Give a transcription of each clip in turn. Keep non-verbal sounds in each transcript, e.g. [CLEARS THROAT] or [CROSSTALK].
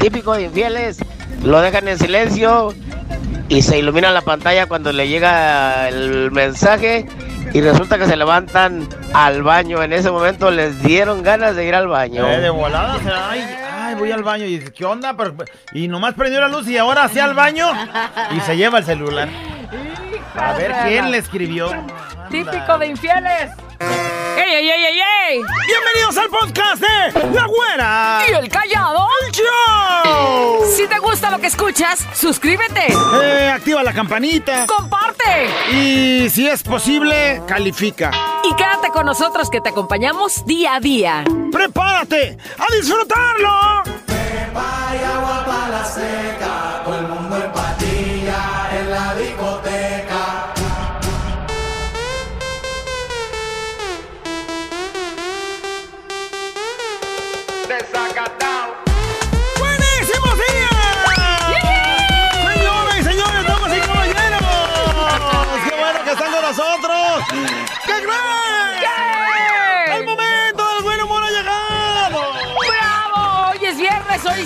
típico de infieles, lo dejan en silencio y se ilumina la pantalla cuando le llega el mensaje y resulta que se levantan al baño. En ese momento les dieron ganas de ir al baño. Eh, de volada, o sea, ay, ay, voy al baño y dice, ¿qué onda? Pero- y nomás prendió la luz y ahora hacia al baño y se lleva el celular. A ver quién le escribió. Típico de infieles. ¡Ey, ey, ey, ey, ey! Bienvenidos al podcast de La Güera. ¿Y el callado? ¡Show! Si te gusta lo que escuchas, suscríbete. Eh, activa la campanita. Comparte. Y si es posible, califica. Y quédate con nosotros que te acompañamos día a día. ¡Prepárate a disfrutarlo! ¡Buenísimos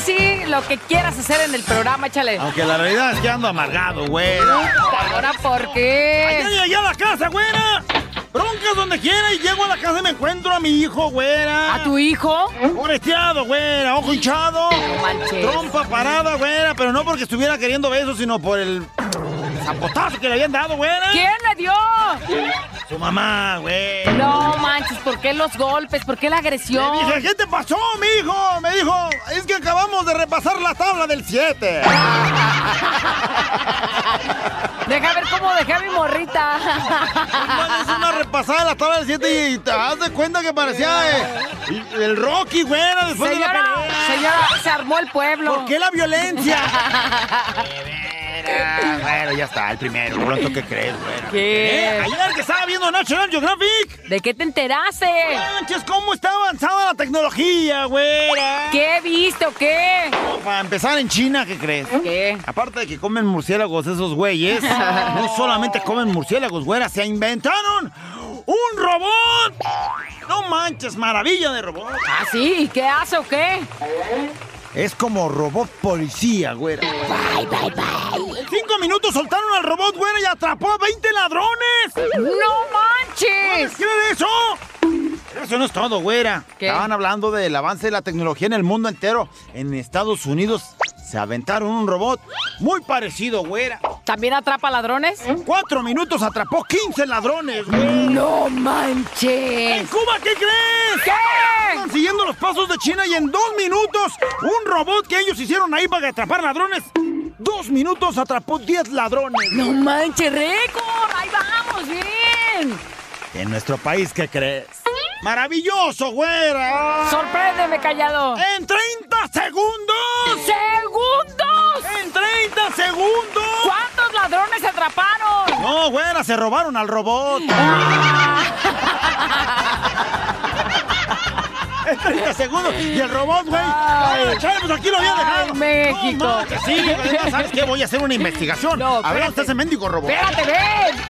sí. Lo que quieras hacer en el programa, échale. Aunque la realidad es que ando amargado, güera. Ahora, ¿por qué? llegué a la casa, güera. Broncas donde quiera y llego a la casa y me encuentro a mi hijo, güera. ¿A tu hijo? Moreteado, güera, ojo hinchado. manches. Trompa parada, güera, pero no porque estuviera queriendo besos, sino por el zapotazo que le habían dado, güera. ¿Quién le dio? Su mamá, güey. No manches, ¿por qué los golpes? ¿Por qué la Le agresión? dije, ¿qué te pasó, mijo? Me dijo, es que acabamos de repasar la tabla del 7. [LAUGHS] Deja ver cómo dejé a mi morrita. Es una repasada de la tabla del 7 y te das de cuenta que parecía eh, el Rocky, güera, después de la pelea. señora, se armó el pueblo. ¿Por qué la violencia? [LAUGHS] Bueno, ya está, el primero. Pronto, ¿qué crees, güera? ¿Qué? ¿Eh? Ayer que estaba viendo National Geographic. ¿De qué te enteraste? Manches, ¿cómo está avanzada la tecnología, güera? ¿Qué viste o qué? Para empezar en China, ¿qué crees? ¿Qué? Aparte de que comen murciélagos esos güeyes, [LAUGHS] no solamente comen murciélagos, güera, se inventaron un robot. No manches, maravilla de robot. ¿Ah, sí? ¿Y qué hace o qué? Es como robot policía, güera. Bye, bye, bye. En cinco minutos soltaron al robot, güera, y atrapó a 20 ladrones. ¡No manches! ¿Qué de eso? Pero Eso no es todo, güera. ¿Qué? Estaban hablando del avance de la tecnología en el mundo entero. En Estados Unidos se aventaron un robot muy parecido, güera. ¿También atrapa ladrones? En cuatro minutos atrapó 15 ladrones, güey. ¡No ¿En manches! Cuba qué crees? ¿Qué? Están siguiendo los pasos de China y en dos minutos, un robot que ellos hicieron ahí para atrapar ladrones, dos minutos atrapó 10 ladrones. ¡No manches, récord! ¡Ahí vamos, bien! En nuestro país, ¿qué crees? ¡Maravilloso, güera! ¡Sorpréndeme, callado! ¡En 30 segundos! ¡Segundos! ¡En 30 segundos! ¿Cuántos ladrones se atraparon? No, güera, se robaron al robot. [LAUGHS] En 30 segundos. Y el robot, güey. Ay, chale, pues aquí lo había dejado. Ay, México. No, sí, ¿sabes qué? Voy a hacer una investigación. No, a ver, está ese mendigo robot. ¡Espérate, ven!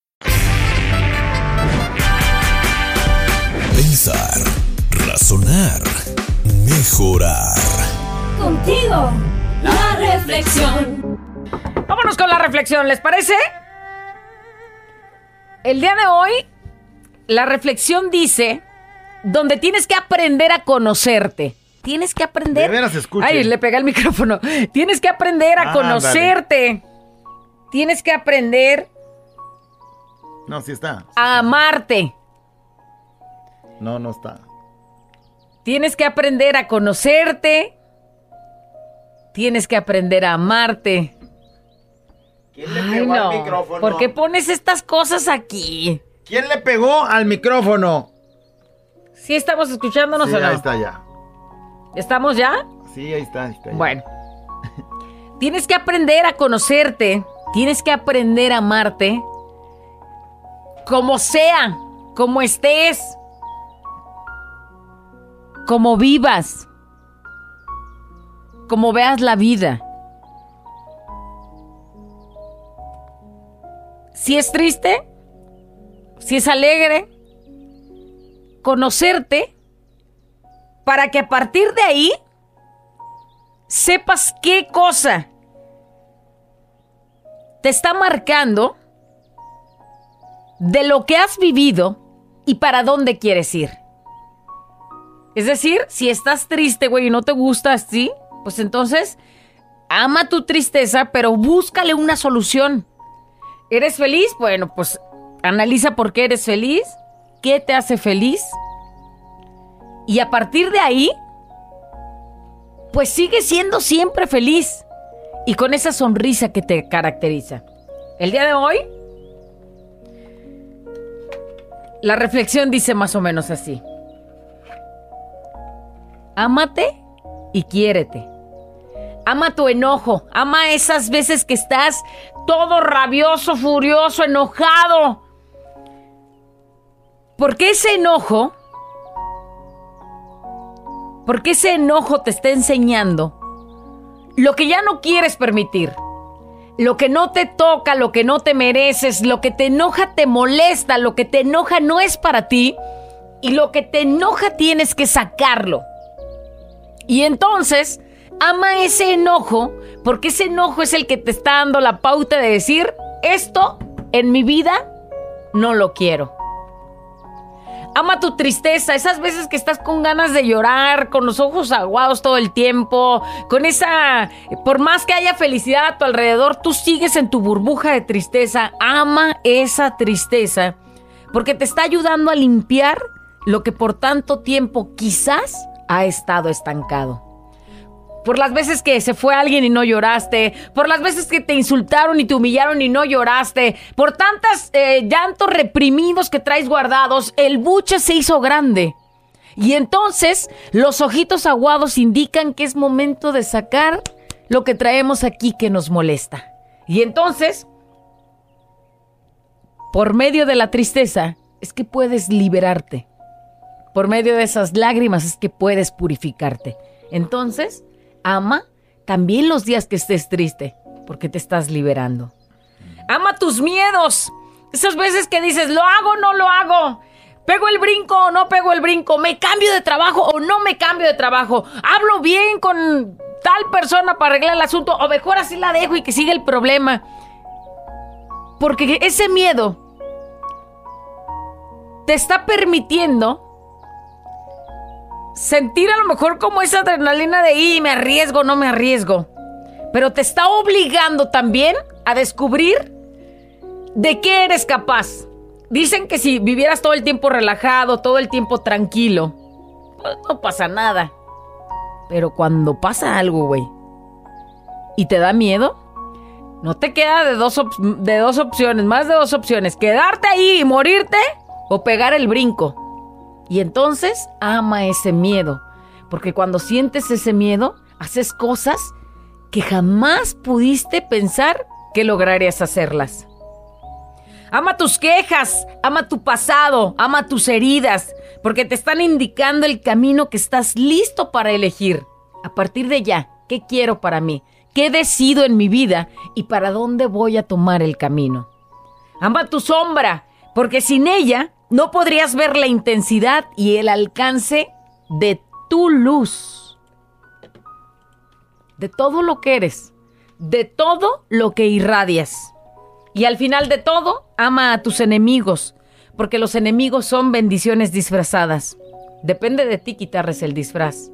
Pensar, razonar, mejorar. Contigo, la reflexión. Vámonos con la reflexión, ¿les parece? El día de hoy, la reflexión dice, donde tienes que aprender a conocerte. Tienes que aprender. De veras, escuche. Ay, le pegué el micrófono. Tienes que aprender a Ah, conocerte. Tienes que aprender No, sí está. a amarte. No, no está. Tienes que aprender a conocerte. Tienes que aprender a amarte. ¿Quién le Ay, pegó no. al micrófono? ¿Por qué pones estas cosas aquí? ¿Quién le pegó al micrófono? ¿Sí estamos escuchándonos Sí, o no? ahí está ya. ¿Estamos ya? Sí, ahí está, ahí está. ya. Bueno, Tienes que aprender a conocerte, tienes que aprender a amarte, como sea, como estés, como vivas, como veas la vida. Si es triste, si es alegre, conocerte para que a partir de ahí sepas qué cosa te está marcando de lo que has vivido y para dónde quieres ir. Es decir, si estás triste, güey, y no te gusta así, pues entonces ama tu tristeza, pero búscale una solución. ¿Eres feliz? Bueno, pues analiza por qué eres feliz, qué te hace feliz. Y a partir de ahí, pues sigue siendo siempre feliz y con esa sonrisa que te caracteriza. El día de hoy, la reflexión dice más o menos así. Ámate y quiérete. Ama tu enojo, ama esas veces que estás todo rabioso, furioso, enojado. Porque ese enojo, porque ese enojo te está enseñando lo que ya no quieres permitir, lo que no te toca, lo que no te mereces, lo que te enoja te molesta, lo que te enoja no es para ti y lo que te enoja tienes que sacarlo. Y entonces, ama ese enojo, porque ese enojo es el que te está dando la pauta de decir, esto en mi vida no lo quiero. Ama tu tristeza, esas veces que estás con ganas de llorar, con los ojos aguados todo el tiempo, con esa, por más que haya felicidad a tu alrededor, tú sigues en tu burbuja de tristeza. Ama esa tristeza, porque te está ayudando a limpiar lo que por tanto tiempo quizás ha estado estancado. Por las veces que se fue alguien y no lloraste. Por las veces que te insultaron y te humillaron y no lloraste. Por tantos eh, llantos reprimidos que traes guardados. El buche se hizo grande. Y entonces los ojitos aguados indican que es momento de sacar lo que traemos aquí que nos molesta. Y entonces, por medio de la tristeza, es que puedes liberarte. Por medio de esas lágrimas es que puedes purificarte. Entonces, ama también los días que estés triste, porque te estás liberando. Ama tus miedos. Esas veces que dices, lo hago o no lo hago. ¿Pego el brinco o no pego el brinco? ¿Me cambio de trabajo o no me cambio de trabajo? ¿Hablo bien con tal persona para arreglar el asunto o mejor así la dejo y que siga el problema? Porque ese miedo te está permitiendo sentir a lo mejor como esa adrenalina de, y me arriesgo, no me arriesgo. Pero te está obligando también a descubrir de qué eres capaz. Dicen que si vivieras todo el tiempo relajado, todo el tiempo tranquilo, pues no pasa nada. Pero cuando pasa algo, güey, y te da miedo, no te queda de dos, de dos opciones, más de dos opciones. Quedarte ahí y morirte o pegar el brinco. Y entonces ama ese miedo, porque cuando sientes ese miedo, haces cosas que jamás pudiste pensar que lograrías hacerlas. Ama tus quejas, ama tu pasado, ama tus heridas, porque te están indicando el camino que estás listo para elegir. A partir de ya, ¿qué quiero para mí? ¿Qué decido en mi vida y para dónde voy a tomar el camino? Ama tu sombra, porque sin ella no podrías ver la intensidad y el alcance de tu luz, de todo lo que eres, de todo lo que irradias. Y al final de todo, ama a tus enemigos, porque los enemigos son bendiciones disfrazadas. Depende de ti quitarles el disfraz.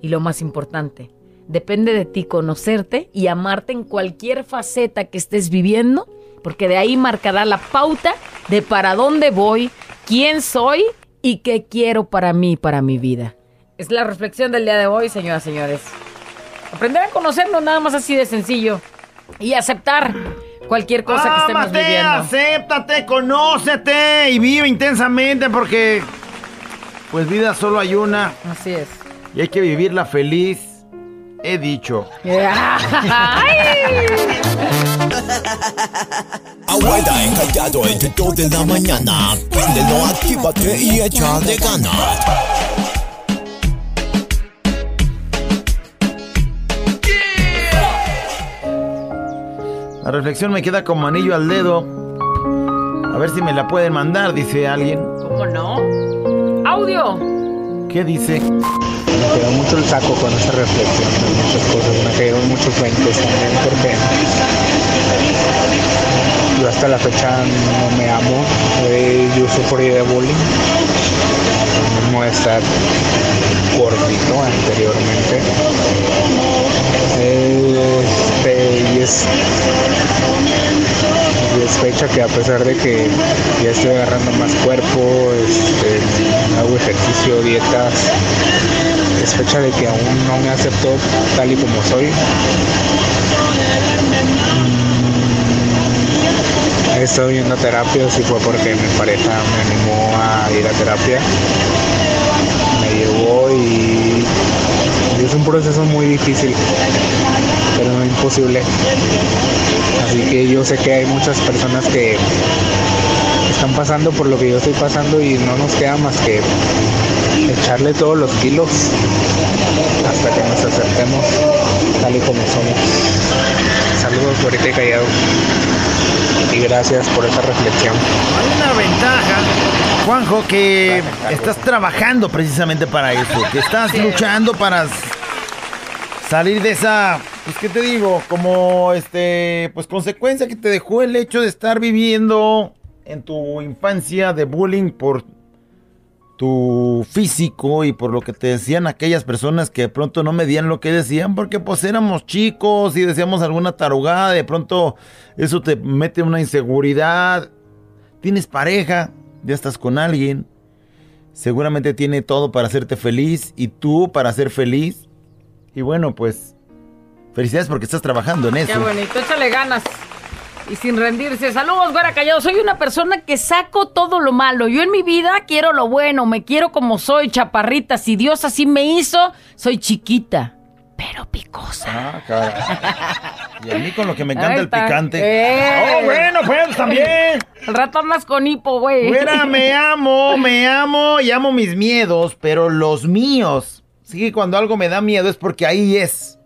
Y lo más importante, depende de ti conocerte y amarte en cualquier faceta que estés viviendo, porque de ahí marcará la pauta de para dónde voy, quién soy y qué quiero para mí, para mi vida. Es la reflexión del día de hoy, señoras y señores. Aprender a conocernos nada más así de sencillo y aceptar cualquier cosa que estemos viviendo. acéptate, conócete y vive intensamente porque pues vida solo hay una Así es. y hay que vivirla feliz he dicho. [LAUGHS] Abuela encallado entre dos de la mañana. Préndelo, actívate y echa de ganas. La reflexión me queda como anillo al dedo. A ver si me la pueden mandar, dice alguien. ¿Cómo no? Audio. ¿Qué dice? Me quedó mucho el saco con esa reflexión de muchas cosas, me cayeron muchos 20 también porque yo hasta la fecha no me amo, Eh, yo sufrí de bullying, de estar gordito anteriormente. Este, y es y es fecha que a pesar de que ya estoy agarrando más cuerpo, este, hago ejercicio, dietas, es fecha de que aún no me acepto tal y como soy. He estado yendo a terapia, sí fue porque mi pareja me animó a ir a terapia. Me llevó y es un proceso muy difícil, pero no imposible. Así que yo sé que hay muchas personas que están pasando por lo que yo estoy pasando y no nos queda más que echarle todos los kilos hasta que nos acertemos tal y como somos. Saludos, Gorita y Callado. Y gracias por esa reflexión. Hay una ventaja, Juanjo, que estás trabajando precisamente para eso, que estás luchando para salir de esa, pues qué te digo, como este, pues consecuencia que te dejó el hecho de estar viviendo en tu infancia de bullying por tu físico y por lo que te decían aquellas personas que de pronto no medían lo que decían porque pues éramos chicos y decíamos alguna tarugada, de pronto eso te mete una inseguridad. Tienes pareja, ya estás con alguien, seguramente tiene todo para hacerte feliz y tú para ser feliz. Y bueno, pues felicidades porque estás trabajando en eso. Qué bonito, échale ganas. Y sin rendirse. Saludos, güera callado. Soy una persona que saco todo lo malo. Yo en mi vida quiero lo bueno, me quiero como soy, chaparrita. Si Dios así me hizo, soy chiquita, pero picosa. Ah, cara. [LAUGHS] Y a mí con lo que me encanta el picante. Eh. Oh, bueno, pues también. El rato andas con hipo, güey. Güera, me amo, me amo y amo mis miedos, pero los míos. Sí, cuando algo me da miedo es porque ahí es.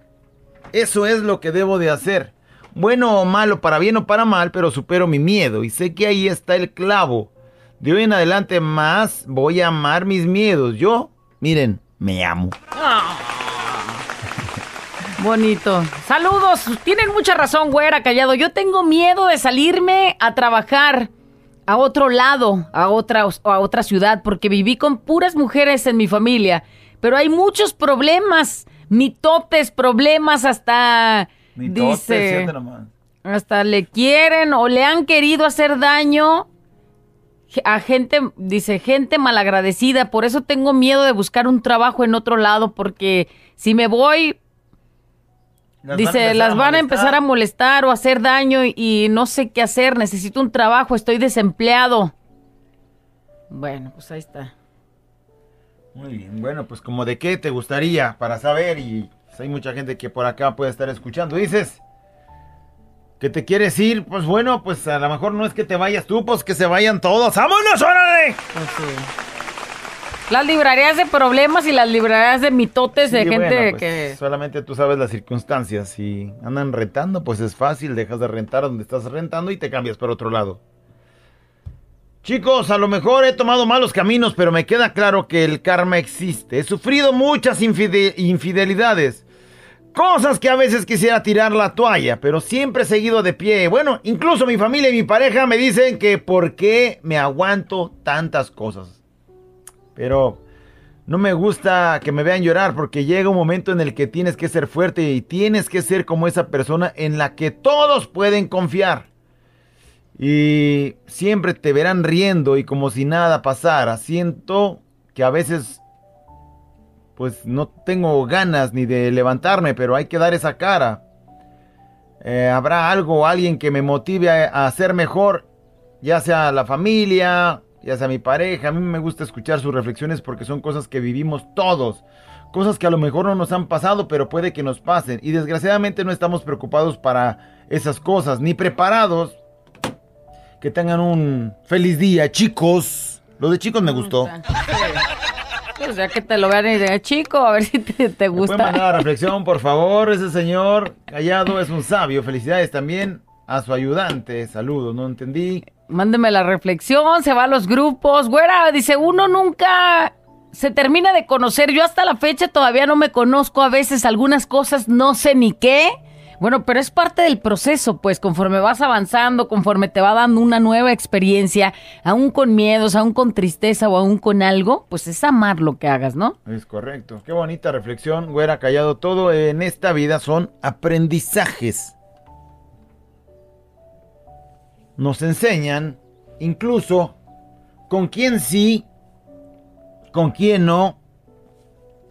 Eso es lo que debo de hacer. Bueno o malo, para bien o para mal, pero supero mi miedo y sé que ahí está el clavo. De hoy en adelante más voy a amar mis miedos. Yo, miren, me amo. Bonito. Saludos. Tienen mucha razón, güera, callado. Yo tengo miedo de salirme a trabajar a otro lado, a otra, a otra ciudad, porque viví con puras mujeres en mi familia. Pero hay muchos problemas, mitotes, problemas hasta... dice, nomás. hasta le quieren o le han querido hacer daño a gente, dice, gente malagradecida. Por eso tengo miedo de buscar un trabajo en otro lado, porque si me voy, Las dice, las van a empezar a molestar o a hacer daño y, y no sé qué hacer. Necesito un trabajo, estoy desempleado. Bueno, pues ahí está. Muy bien, bueno, pues como de qué te gustaría para saber y hay mucha gente que por acá puede estar escuchando. Dices que te quieres ir, pues bueno, pues a lo mejor no es que te vayas tú, pues que se vayan todos. ¡Vámonos, órale! Pues sí. Las librarías de problemas y las librarías de mitotes de gente bueno, pues, que... Solamente tú sabes las circunstancias. Si andan rentando, pues es fácil, dejas de rentar donde estás rentando y te cambias para otro lado. Chicos, a lo mejor he tomado malos caminos, pero me queda claro que el karma existe. He sufrido muchas infide- infidelidades. Cosas que a veces quisiera tirar la toalla, pero siempre he seguido de pie. Bueno, incluso mi familia y mi pareja me dicen que por qué me aguanto tantas cosas. Pero no me gusta que me vean llorar porque llega un momento en el que tienes que ser fuerte y tienes que ser como esa persona en la que todos pueden confiar. Y siempre te verán riendo y como si nada pasara. Siento que a veces pues no tengo ganas ni de levantarme, pero hay que dar esa cara. Eh, Habrá algo, alguien que me motive a, a ser mejor, ya sea la familia, ya sea mi pareja. A mí me gusta escuchar sus reflexiones porque son cosas que vivimos todos. Cosas que a lo mejor no nos han pasado, pero puede que nos pasen. Y desgraciadamente no estamos preocupados para esas cosas, ni preparados. Que tengan un feliz día, chicos. Lo de chicos me gustó. O sea, que te lo vean y digan, chico, a ver si te, te ¿Me puede gusta. mandar la reflexión, por favor? Ese señor callado es un sabio. Felicidades también a su ayudante. Saludos, no entendí. Mándeme la reflexión, se va a los grupos. Güera, dice, uno nunca se termina de conocer. Yo hasta la fecha todavía no me conozco a veces algunas cosas, no sé ni qué. Bueno, pero es parte del proceso, pues conforme vas avanzando, conforme te va dando una nueva experiencia, aún con miedos, aún con tristeza o aún con algo, pues es amar lo que hagas, ¿no? Es correcto. Qué bonita reflexión, güera, callado. Todo en esta vida son aprendizajes. Nos enseñan incluso con quién sí, con quién no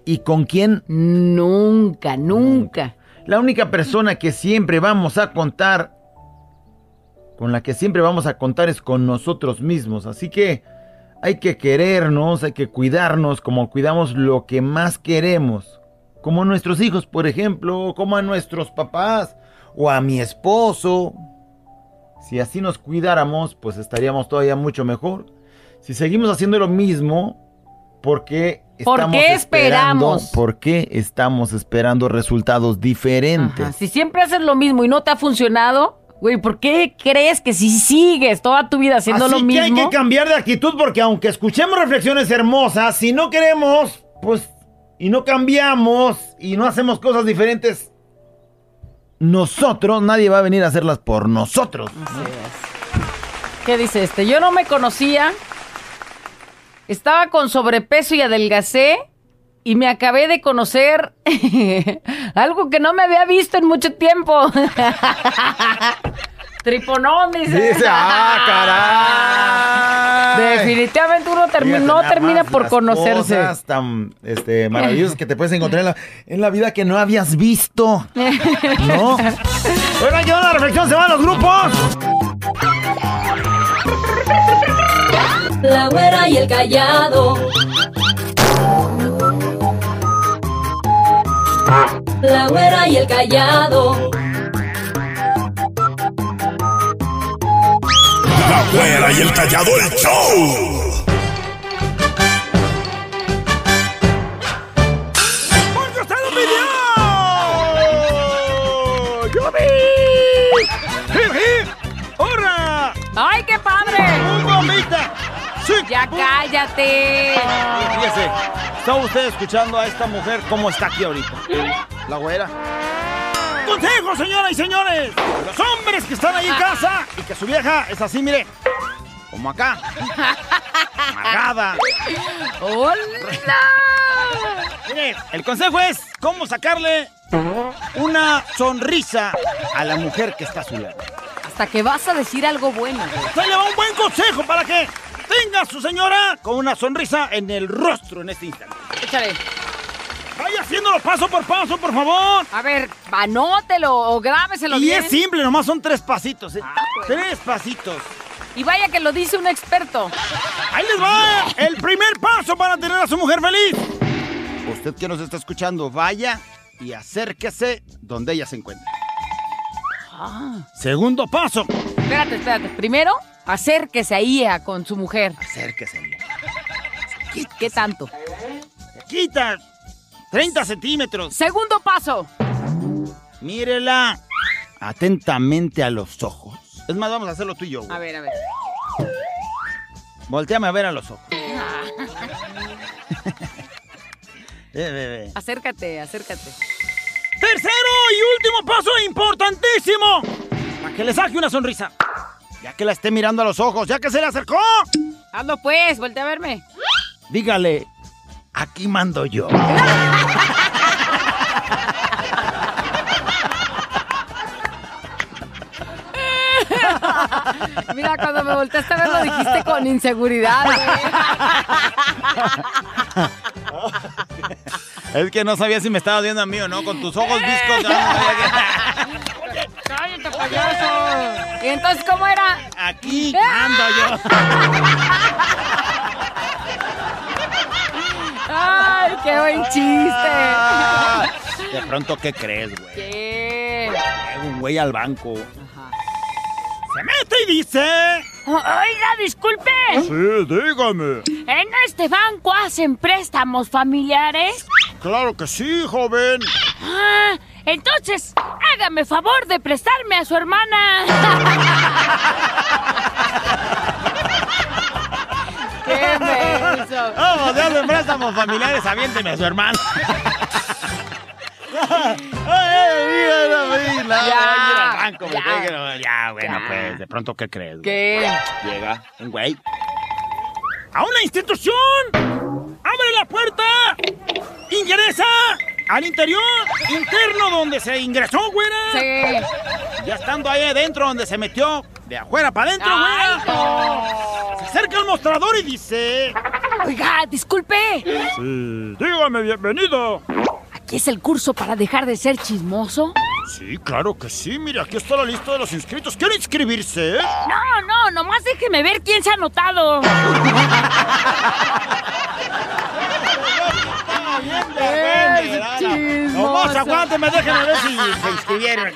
y con quién Nunca, nunca. La única persona que siempre vamos a contar, con la que siempre vamos a contar es con nosotros mismos. Así que hay que querernos, hay que cuidarnos como cuidamos lo que más queremos. Como a nuestros hijos, por ejemplo, como a nuestros papás o a mi esposo. Si así nos cuidáramos, pues estaríamos todavía mucho mejor. Si seguimos haciendo lo mismo, ¿por qué ¿Por estamos qué esperando? esperamos? ¿Por qué estamos esperando resultados diferentes? Ajá, Si siempre haces lo mismo y no te ha funcionado, güey, ¿por qué crees que si sigues toda tu vida haciendo Así lo que mismo? hay que cambiar de actitud porque aunque escuchemos reflexiones hermosas, si no queremos, pues, y no cambiamos y no hacemos cosas diferentes, nosotros, nadie va a venir a hacerlas por nosotros. ¿Qué dice este? Yo no me conocía. Estaba con sobrepeso y adelgacé. Y me acabé de conocer [LAUGHS] algo que no me había visto en mucho tiempo. [LAUGHS] Triponón, dice. Dice, ah, caray. Definitivamente uno termi- Fíjate no termina por las conocerse. Cosas tan este, maravillosas que te puedes encontrar en la, en la vida que no habías visto. ¿No? [LAUGHS] Oigan, yo la reflexión se va a los grupos. La güera y el callado. La güera y el callado. La güera y el callado el show. ¡Porque usted lo pidió! ¡Yo vi! ¡Hip, hip! ¡Hurra! ¡Ay, qué padre! ¡Un bombita! ¡Sí! ¡Ya cállate! Fíjese, ¿está usted escuchando a esta mujer cómo está aquí ahorita? La güera. Consejo, señoras y señores. Los hombres que están ahí en casa y que su vieja es así, mire. Como acá. Amargada. ¡Hola! Mire, el consejo es cómo sacarle una sonrisa a la mujer que está a su lado. Hasta que vas a decir algo bueno. Se le va un buen consejo para que tenga a su señora con una sonrisa en el rostro en este instante. Échale. Vaya haciéndolo paso por paso, por favor. A ver, anótelo o grábeselo Y bien. es simple, nomás son tres pasitos. ¿eh? pues. Tres pasitos. Y vaya que lo dice un experto. Ahí les va el primer paso para tener a su mujer feliz. Usted que nos está escuchando, vaya y acérquese donde ella se encuentra. Segundo paso. Espérate, espérate. Primero, acérquese ahí a- con su mujer. Acérquese. ¿Qué tanto? Quita 30 centímetros. Segundo paso. Mírela atentamente a los ojos. Es más, vamos a hacerlo tú y yo. güey. A ver, a ver. Volteame a ver a los ojos. [LAUGHS] [LAUGHS] Eh. Acércate, acércate. Tercero y último paso importantísimo. Para que le saque una sonrisa. Ya que la esté mirando a los ojos, ya que se le acercó. Hazlo pues, voltea a verme. Dígale, aquí mando yo. [LAUGHS] Mira, cuando me volteaste a ver lo dijiste con inseguridad, güey. [LAUGHS] Es que no sabía si me estaba viendo a mí o no, con tus ojos viscos. ¡Cállate, payaso! ¿Y entonces cómo era? Aquí mando yo. ¡Ay, qué buen chiste. Ah, de pronto, ¿qué crees, güey? ¿Qué? Llega un güey al banco. Se mete y dice... Oiga, disculpe. Sí, dígame. ¿En este banco hacen préstamos familiares? Claro que sí, joven. Ah, entonces, hágame favor de prestarme a su hermana. [LAUGHS] ¡Qué menso! Vamos, de hacen préstamos familiares, aviénteme a su [LAUGHS] mira, Ya, voy a ir al banco, me ya. bueno, Ya. pues, de pronto, ¿qué crees? ¿Qué? Llega un güey. ¡A una institución! ¡Abre la puerta! ¡Ingresa! Al interior interno donde se ingresó, güera. Sí. Ya estando ahí adentro donde se metió, de afuera para adentro, Ay, güera. no. Se acerca al mostrador y dice... Oiga, disculpe. Sí, dígame, bienvenido. ¿Aquí es el curso para dejar de ser chismoso? Sí, claro que sí. Mira, aquí está la lista de los inscritos. ¿Quiere inscribirse? No, no, nomás déjeme ver quién se ha anotado. [LAUGHS] Nomás aguánteme, déjeme ver si se inscribieron.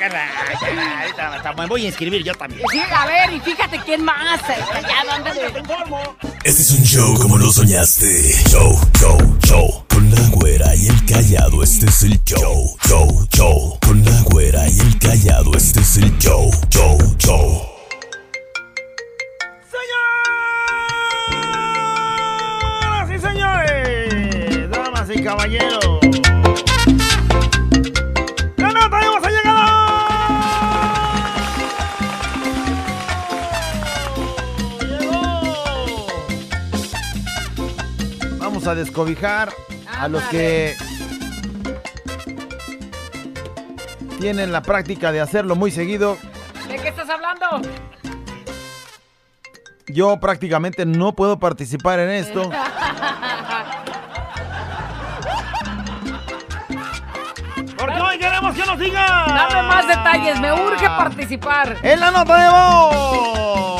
Hasta me voy a inscribir yo también. Sí, a ver, y fíjate quién más. Ya, ándale. Este es un show como lo soñaste. Show, show, show. Con la güera y el callado, este es el show. Show, show. Con la güera y el callado, este es el show. Show, show. Señoras y señores, damas y caballeros. Vamos a descobijar a los que tienen la práctica de hacerlo muy seguido. ¿De qué estás hablando? Yo prácticamente no puedo participar en esto. [LAUGHS] Porque hoy queremos que nos diga. Dame más detalles, me urge participar. En la nota de voz.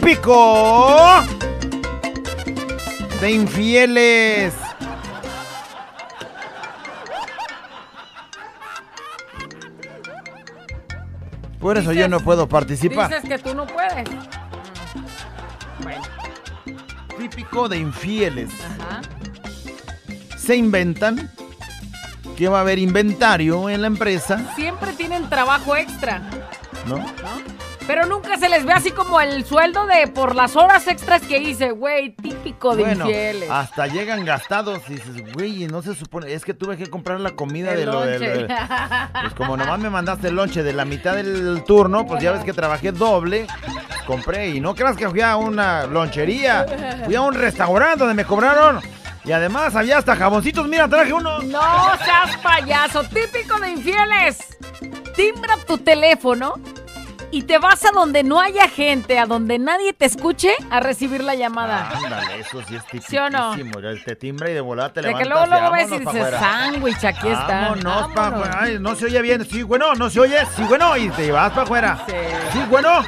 Típico de infieles. Por eso yo no puedo participar. Dices que tú no puedes. Típico de infieles. Ajá. Se inventan que va a haber inventario en la empresa, Siempre tienen trabajo extra, ¿no? Pero nunca se les ve así como el sueldo de por las horas extras que hice, güey, típico de Bueno, infieles. hasta llegan gastados y dices, güey, no se supone, es que tuve que comprar la comida El de lo del... lonche. Pues como nomás me mandaste el lonche de la mitad del turno, pues ya ves que trabajé doble, compré y no creas que fui a una lonchería, fui a un restaurante donde me cobraron y además había hasta jaboncitos, mira, traje uno. No seas payaso, típico de infieles. Timbra tu teléfono y te vas a donde no haya gente, a donde nadie te escuche, a recibir la llamada. Ándale, eso sí es típico. [LAUGHS] ¿Sí o no? Te timbra y de volada te de que levantas luego luego ves y dices, sándwich, aquí está. Vámonos, pa' Vámonos. afuera. Ay, no se oye bien. Sí, bueno, no se oye. Sí, bueno, y te vas para afuera. Sí. Sí, bueno.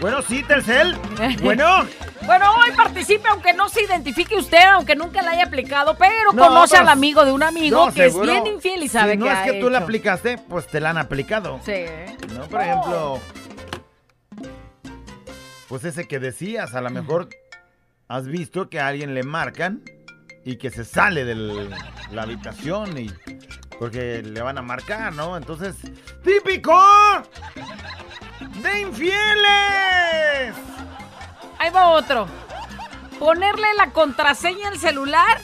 Bueno, sí, Telcel. [LAUGHS] Bueno. Bueno, hoy participe aunque no se identifique usted, aunque nunca la haya aplicado, pero No, conoce al amigo de un amigo No, que seguro. es bien infiel y sabe Si no que es ha que tú la aplicaste, pues te la han aplicado. Sí. ¿No? Por ejemplo, pues ese que decías, a lo mejor has visto que a alguien le marcan y que se sale de la habitación y porque le van a marcar, ¿no? Entonces, típico de infieles. Ahí va otro. Ponerle la contraseña al celular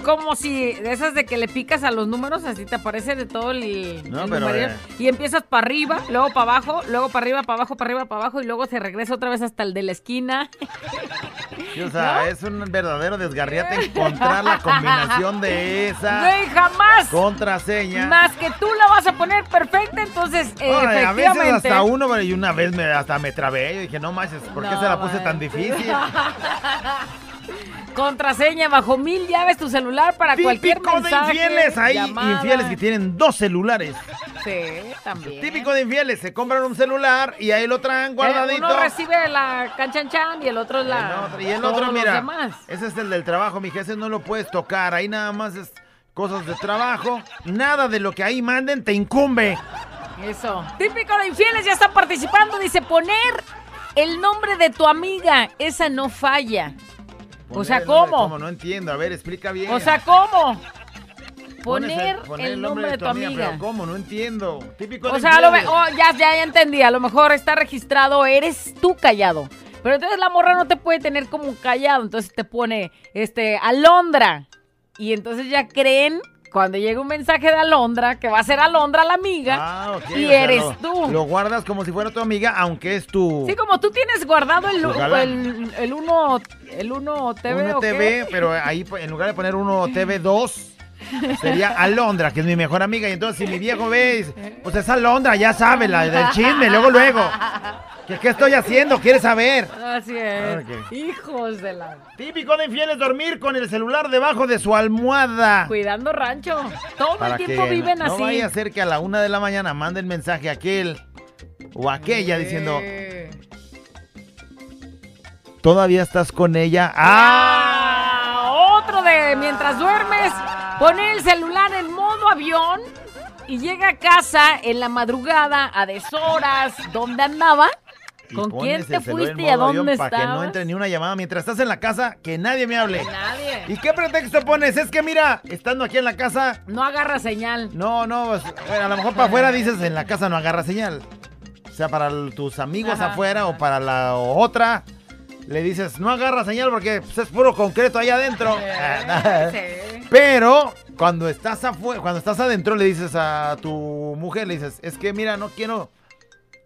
como si de esas de que le picas a los números, así te aparece de todo el, No, el pero, numerio. eh. Y empiezas para arriba, luego para abajo, luego para arriba, para abajo, para arriba, para abajo y luego se regresa otra vez hasta el de la esquina. Sí, o sea, es un verdadero desgarriate encontrar la combinación de esa Güey, jamás. contraseña. Más que tú la vas a poner perfecta, entonces eh, a veces hasta uno, y una vez me, hasta me trabé. Yo dije, no manches, ¿por qué No, se la puse man. tan difícil? [LAUGHS] Contraseña bajo mil llaves tu celular para cualquier Típico de mensaje. infieles. Hay llamada. infieles que tienen dos celulares. Sí, también. Típico de infieles, se compran un celular y ahí lo traen Eh, guardadito. uno recibe la canchanchan y el otro la. El otro- y el otro, mira, ese es el del trabajo, mi ese no lo puedes tocar, ahí nada más es cosas de trabajo, nada de lo que ahí manden te incumbe. Eso. Típico de infieles, ya está participando. Dice poner el nombre de tu amiga. Esa no falla. O sea, el nombre- ¿cómo? No entiendo, a ver, explica bien. O sea, ¿cómo? Poner, el, nombre de tu amiga. pero ¿cómo? No entiendo. Típico O de sea, lo me- oh, ya, ya, ya entendí. A lo mejor está registrado, eres tú callado. Pero entonces la morra no te puede tener como callado. Entonces te pone, este, Alondra. Y entonces ya creen, cuando llega un mensaje de Alondra, que va a ser Alondra la amiga. Ah, y o sea, eres lo- tú. Lo guardas como si fuera tu amiga, aunque es tu... Sí, como tú tienes guardado el, el, el uno, el uno TV. Uno ¿o qué? TV, pero ahí en lugar de poner uno TV2, sería Alondra, que es mi mejor amiga. Y entonces si mi viejo ve, dice, pues es Alondra, ya sabe, la del chisme, luego, luego. ¿Qué, qué estoy haciendo? ¿Quieres saber? Así es. Hijos de la. Típico de infieles dormir con el celular debajo de su almohada. Cuidando rancho. Todo Para el tiempo viven no así. vaya a ser que a la una de la mañana manden mensaje a aquel o aquella diciendo. ¿todavía estás con ella? ¡Ah! Ah, Otro de mientras duermes, pone el celular en modo avión y llega a casa en la madrugada a deshoras. ¿Dónde andaba? ¿Con quién te fuiste y a dónde Para que no estabas? entre ni una llamada. Mientras estás en la casa, que nadie me hable. Nadie. ¿Y qué pretexto pones? Es que mira, estando aquí en la casa, No agarra señal. no, no, pues, bueno, a lo mejor para afuera dices en la casa no agarra señal. O sea, para tus amigos Ajá, afuera o para la otra, le dices no agarra señal porque pues, es puro concreto ahí adentro. [LAUGHS] Sí. Pero cuando estás afuera, cuando estás adentro le dices a tu mujer, le dices, es que mira, no quiero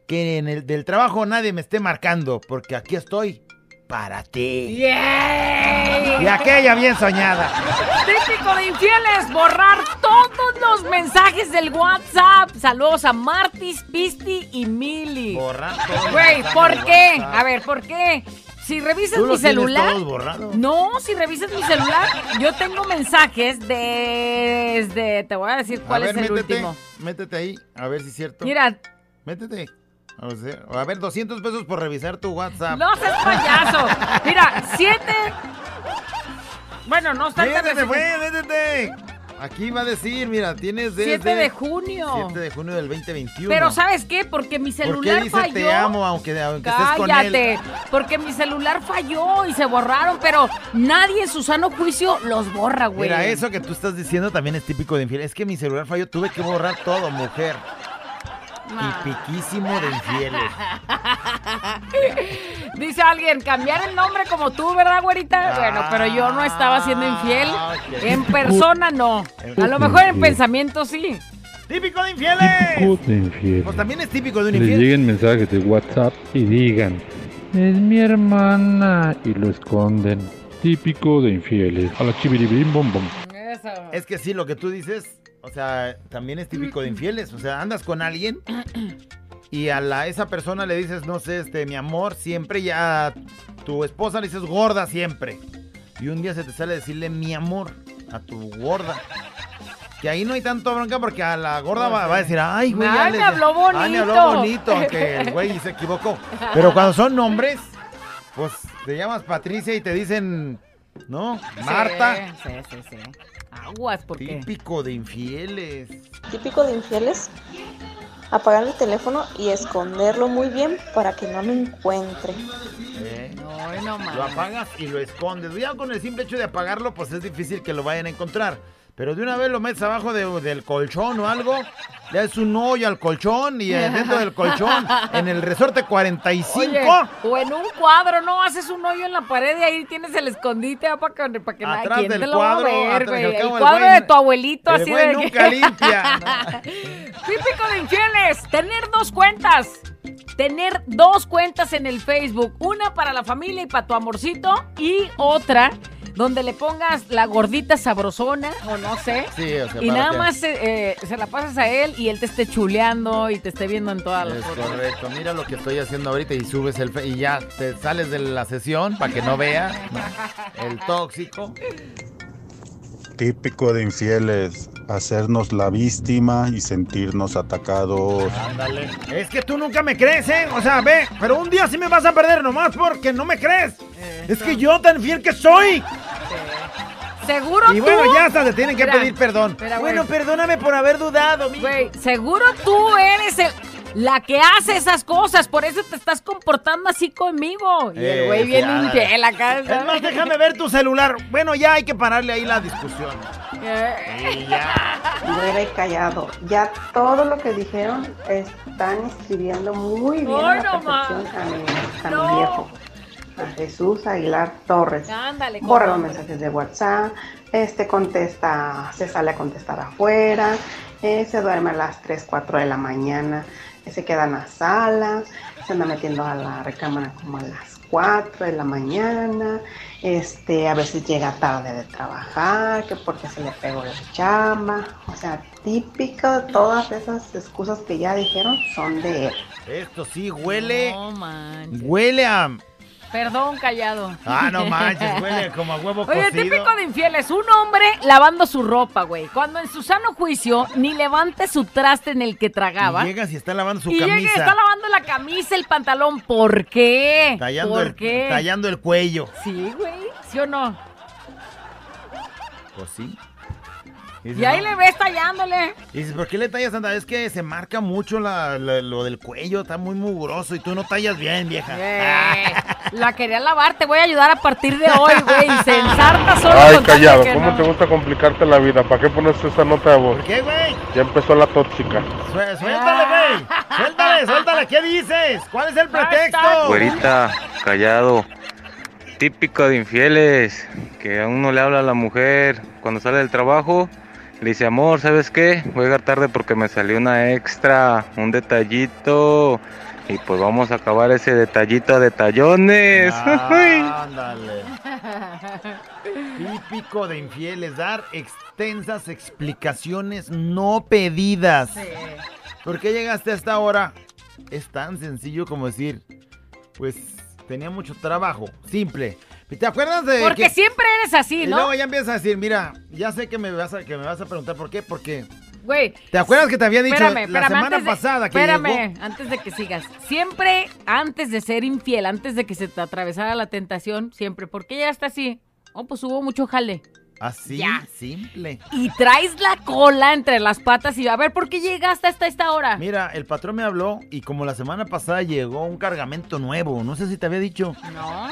que en el del trabajo nadie me esté marcando, porque aquí estoy para ti. ¡Yay! Y aquella bien soñada. Típico de infieles, borrar todos los mensajes del WhatsApp. Saludos a Martis, Pisti y Mili. Borrar todos Güey, ¿por qué? A ver, ¿por qué? Si revisas ¿Tú mi celular. todos? No, si revisas mi celular, yo tengo mensajes desde. Te voy a decir cuál a es el métete, último. Métete ahí, a ver si es cierto. Mira, Métete. A ver, a ver, 200 pesos por revisar tu WhatsApp. no seas payaso. Mira, siete. Bueno, no está tan Métete, reciente. güey, métete. Aquí va a decir, mira, tienes desde... 7 de junio. 7 de junio del 2021. Pero ¿sabes qué? Porque mi ¿Por qué celular dice falló. te amo aunque, aunque estés con Cállate, él? porque mi celular falló y se borraron, pero nadie en su sano juicio los borra, güey. Mira, eso que tú estás diciendo también es típico de infiel. Es que mi celular falló, tuve que borrar todo, mujer. Ah. Tipiquísimo de infieles. [LAUGHS] Dice alguien, cambiar el nombre como tú, ¿verdad, güerita? Bueno, pero yo no estaba siendo infiel. Ah. En persona no. A lo mejor en pensamiento sí. ¡Típico de infieles! Típico de infiel. Pues también es típico de un Les infiel. lleguen mensajes de WhatsApp y digan, es mi hermana, y lo esconden. Típico de infieles. A la chibiribim bom bom. Eso. Es que sí, lo que tú dices, o sea, también es típico de infieles. O sea, andas con alguien y a la, esa persona le dices, no sé, este, mi amor, siempre ya a tu esposa le dices gorda siempre. Y un día se te sale decirle mi amor a tu gorda. Que ahí no hay tanto bronca porque a la gorda va, va a decir, ay, güey, Ay, me habló Ay, me habló bonito". bonito, aunque el güey se equivocó. Pero cuando son nombres, pues te llamas Patricia y te dicen, ¿no? Marta. Sí, sí, sí. sí. Aguas, porque. Típico de infieles. Típico de infieles, apagar el teléfono y esconderlo muy bien para que no me encuentre. ¿eh? No, no. Lo apagas y lo escondes. Ya con el simple hecho de apagarlo, pues es difícil que lo vayan a encontrar. Pero de una vez lo metes abajo de- del colchón o algo, le das un hoyo al colchón y eh, dentro del colchón, [LAUGHS] en el resorte 45. Oye, o en un cuadro, ¿no? Haces un hoyo en la pared y ahí tienes el escondite para que, pa' que nadie Atrás ¿quién del te lo va a cuadro, ver, atrás- güey? El cuadro güey- de tu abuelito, el así güey de nunca limpia. [LAUGHS] Típico de infieles, tener dos cuentas. Tener dos cuentas en el Facebook. Una para la familia y para tu amorcito. Y otra donde le pongas la gordita sabrosona o no sé. Sí, o sea, y nada que- más eh, eh, se la pasas a él y él te esté chuleando y te esté viendo en todas las Es correcto. Mira lo que estoy haciendo ahorita y subes el fe- y ya te sales de la sesión para que no vea el tóxico. Típico de infieles. Hacernos la víctima y sentirnos atacados. Ándale. Es que tú nunca me crees, ¿eh? O sea, ve, pero un día sí me vas a perder nomás porque no me crees. Es que yo tan fiel que soy. Seguro Y tú. bueno, ya hasta te tienen que Mira, pedir perdón. espera, bueno, perdóname por haber dudado, mi. Güey, seguro tú eres el- la que hace esas cosas, por eso te estás comportando así conmigo. Y el güey Eh, viene sí, infiel acá. Es más, déjame ver tu celular. Bueno, ya hay que pararle ahí la discusión. Y ya. Güera y callado. Ya todo lo que dijeron están escribiendo muy bien a Ay, la no perfección a mi, a mi No. viejo. A Jesús Aguilar Torres. Ándale, Borra los mensajes de WhatsApp, este contesta, se sale a contestar afuera, eh, se duerme a las 3, 4 de la mañana, se queda en la sala, se anda metiendo a la recámara como a las 4 de la mañana, este, a veces llega tarde de trabajar, que porque se le pegó la chamba, o sea, típico de todas esas excusas que ya dijeron son de él. Esto sí huele. No. Huele a. Perdón, callado. Ah, no manches, huele como a huevo Oye, cocido. típico de infieles, un hombre lavando su ropa, güey. Cuando en su sano juicio ni levante su traste en el que tragaba. Y llegas y está lavando su y llega y camisa. está lavando la camisa, el pantalón. ¿Por qué? Tallando, ¿Por el, qué? tallando el cuello. Sí, güey. ¿Sí o no? Pues sí. Y ahí le ves tallándole. Y dices, ¿por qué le tallas tanta? Es que se marca mucho la- la- lo del cuello, está muy mugroso y tú no tallas bien, vieja. Eh, la quería lavar, te voy a ayudar a partir de hoy, güey. Se ensarta [LAUGHS] solo Ay, callado, ¿cómo no. te gusta complicarte la vida? ¿Para qué pones esa nota de voz? ¿Por qué, güey? Ya empezó la tóxica. Sué- Suéltale, güey. Suéltale, suéltale. ¿Qué dices? ¿Cuál es el pretexto? Güerita, callado. Típico de infieles, que a uno le habla a la mujer cuando sale del trabajo, le dice, amor, ¿sabes qué? Voy a llegar tarde porque me salió una extra, un detallito, y pues vamos a acabar ese detallito a detallones. Ándale. Típico de infieles, dar extensas explicaciones no pedidas. ¿Por qué llegaste a esta hora? Es tan sencillo como decir, pues tenía mucho trabajo, simple. ¿Te acuerdas de Porque que- siempre eres así, Y ¿no? luego ya empiezas a decir, mira, ya sé que me vas a, que me vas a preguntar por qué, porque Güey. ¿Te acuerdas que te había dicho Espérame, la espérame, semana de- pasada que Espérame, llegó? antes de que sigas. Siempre, antes de ser infiel, antes de que se te atravesara la tentación, siempre, ¿por qué ya está así? Oh, pues hubo mucho jale. Así, Ya. simple. Y traes la cola entre las patas y a ver, ¿por qué llegaste hasta esta hora? Mira, el patrón me habló y como la semana pasada llegó un cargamento nuevo, no sé si te había dicho. No.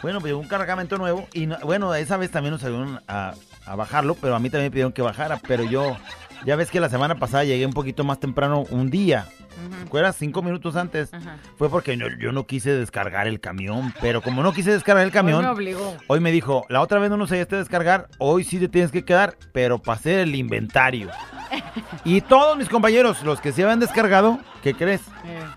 Bueno, pues llegó un cargamento nuevo y no- bueno, esa vez también nos ayudaron a, a bajarlo, pero a mí también me pidieron que bajara, pero yo, ya ves que la semana pasada llegué un poquito más temprano, un día. ¿Te acuerdas? Cinco minutos antes. Fue porque no- yo no quise descargar el camión, pero como no quise descargar el camión, me obligó. hoy me dijo, la otra vez no nos hallaste descargar, hoy sí te tienes que quedar, pero pasé el inventario. [LAUGHS] Y todos mis compañeros, los que se habían descargado, ¿qué crees?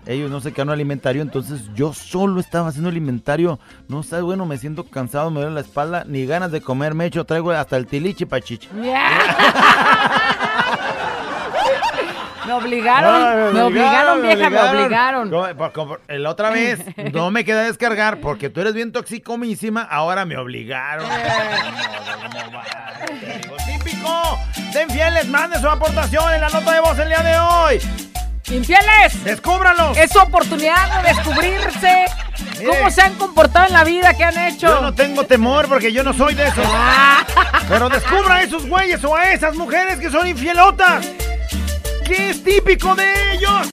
Ellos no se quedaron al inventario, entonces yo solo estaba haciendo el inventario. No sabes, bueno, me siento cansado, me duele la espalda, ni ganas de comer me echo, traigo hasta el tilichi pachichi. Me [LAUGHS] [LAUGHS] obligaron, Ay, me obligaron, vieja, me obligaron. Como- por- como- La otra vez no me quedé a descargar porque tú eres bien toxicomísima, ahora me obligaron. Típico de infieles, mande su aportación en la nota de voz el día de hoy. ¡Infieles! ¡Descúbralos! Es su oportunidad de descubrirse Mire. cómo se han comportado en la vida, qué han hecho. Yo no tengo temor porque yo no soy de esos. Pero descubra a esos güeyes o a esas mujeres que son infielotas. ¿Qué es típico de ellos?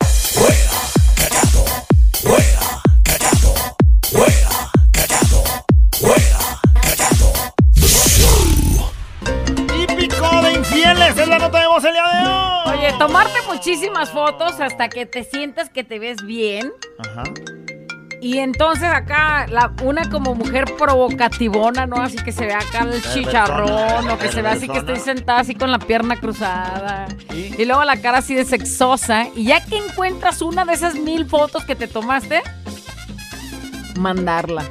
Típico de infieles es la nota de voz el día de hoy. Oye, tomarte muchísimas fotos hasta que te sientas que te ves bien. Ajá. Y entonces acá, la, una como mujer provocativona, ¿no? Así que se ve acá el chicharrón, o que se ve así que estoy sentada así con la pierna cruzada. Y luego la cara así de sexosa. Y ya que encuentras una de esas mil fotos que te tomaste, mandarla.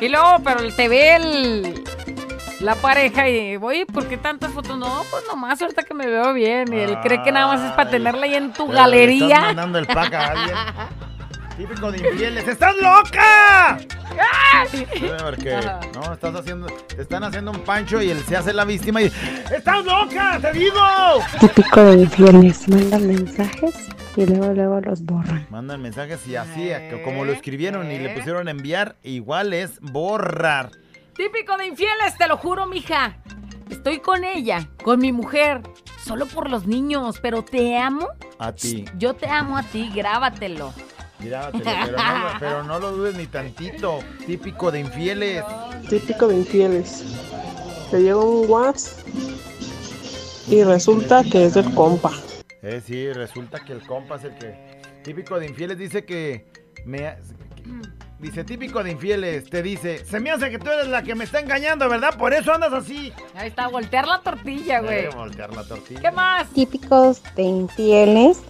Y luego, pero te ve el, la pareja y, oye, ¿por qué tantas fotos? No, pues nomás ahorita que me veo bien. Y él cree que nada más es para tenerla ahí en tu le estás galería. mandando el pack a alguien. [LAUGHS] Típico de infieles. ¡Estás loca! ¿Por qué? Ajá. No, estás haciendo, te están haciendo un pancho y él se hace la víctima y ¡Estás loca! ¡Te digo! Típico de infieles, mandan mensajes y luego luego los borran. Mandan mensajes y así, que como lo escribieron y le pusieron enviar, igual es borrar. Típico de infieles, te lo juro, mija. Estoy con ella, con mi mujer, solo por los niños, pero te amo. A ti. Yo te amo a ti, grábatelo. Grábatelo, pero no, lo- pero no lo dudes ni tantito. Típico de infieles. Típico de infieles. Te llega un WhatsApp y resulta que es del compa. Eh, sí, resulta que el compa es el que. Típico de infieles dice que. Me, dice, típico de infieles, te dice, se me hace que tú eres la que me está engañando, ¿verdad? Por eso andas así. Ahí está, voltear la tortilla, güey. Eh, voltear la tortilla. ¿Qué más? Típicos de infieles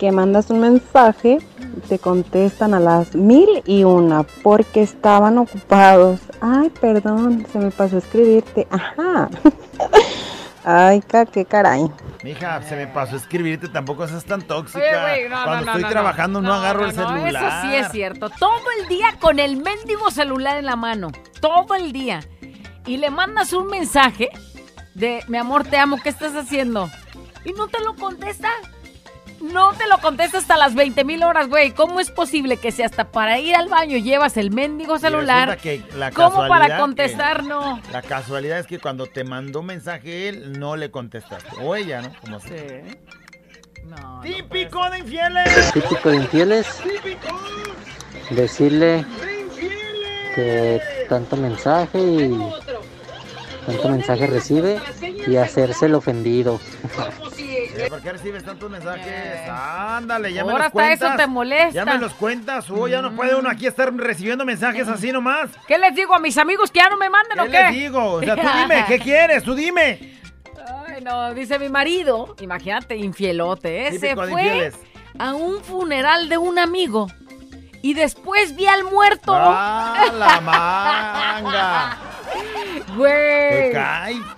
que mandas un mensaje y te contestan a las mil y una porque estaban ocupados. Ay, perdón, se me pasó escribirte. Ajá. [LAUGHS] Ay, ca- qué caray. Mija, se me pasó escribirte, tampoco seas tan tóxica. Oye, güey, no, Cuando no, no, estoy no, trabajando no, agarro el no, celular. Eso sí es cierto. Todo el día con el mendigo celular en la mano. Todo el día. Y le mandas un mensaje de, mi amor, te amo, ¿qué estás haciendo? Y no te lo contesta. No te lo contesta hasta las 20 mil horas, güey. ¿Cómo es posible que si hasta para ir al baño llevas el mendigo celular? que la ¿Cómo para que- contestar no? La casualidad es que cuando te mandó mensaje él, no le contestaste. O ella, ¿no? Como sí. Típico de infieles. Típico de infieles, decirle que tanto mensaje y tanto mensaje recibe y hacerse el ofendido. Eh, ¿Por qué recibes tantos mensajes? Ándale, ya me Ahora los cuentas. eso te molesta. Ya me los cuentas. Oh, ya no puede uno aquí estar recibiendo mensajes así nomás. ¿Qué les digo a mis amigos que ya no me manden ¿Qué o qué? les digo? O sea, tú dime, ¿qué [LAUGHS] quieres? Tú dime. Ay, no, dice mi marido, imagínate, infielote, ¿eh? se Típico de fue infieles. a un funeral de un amigo y después vi al muerto. ¡Ah, la manga! [LAUGHS] Güey.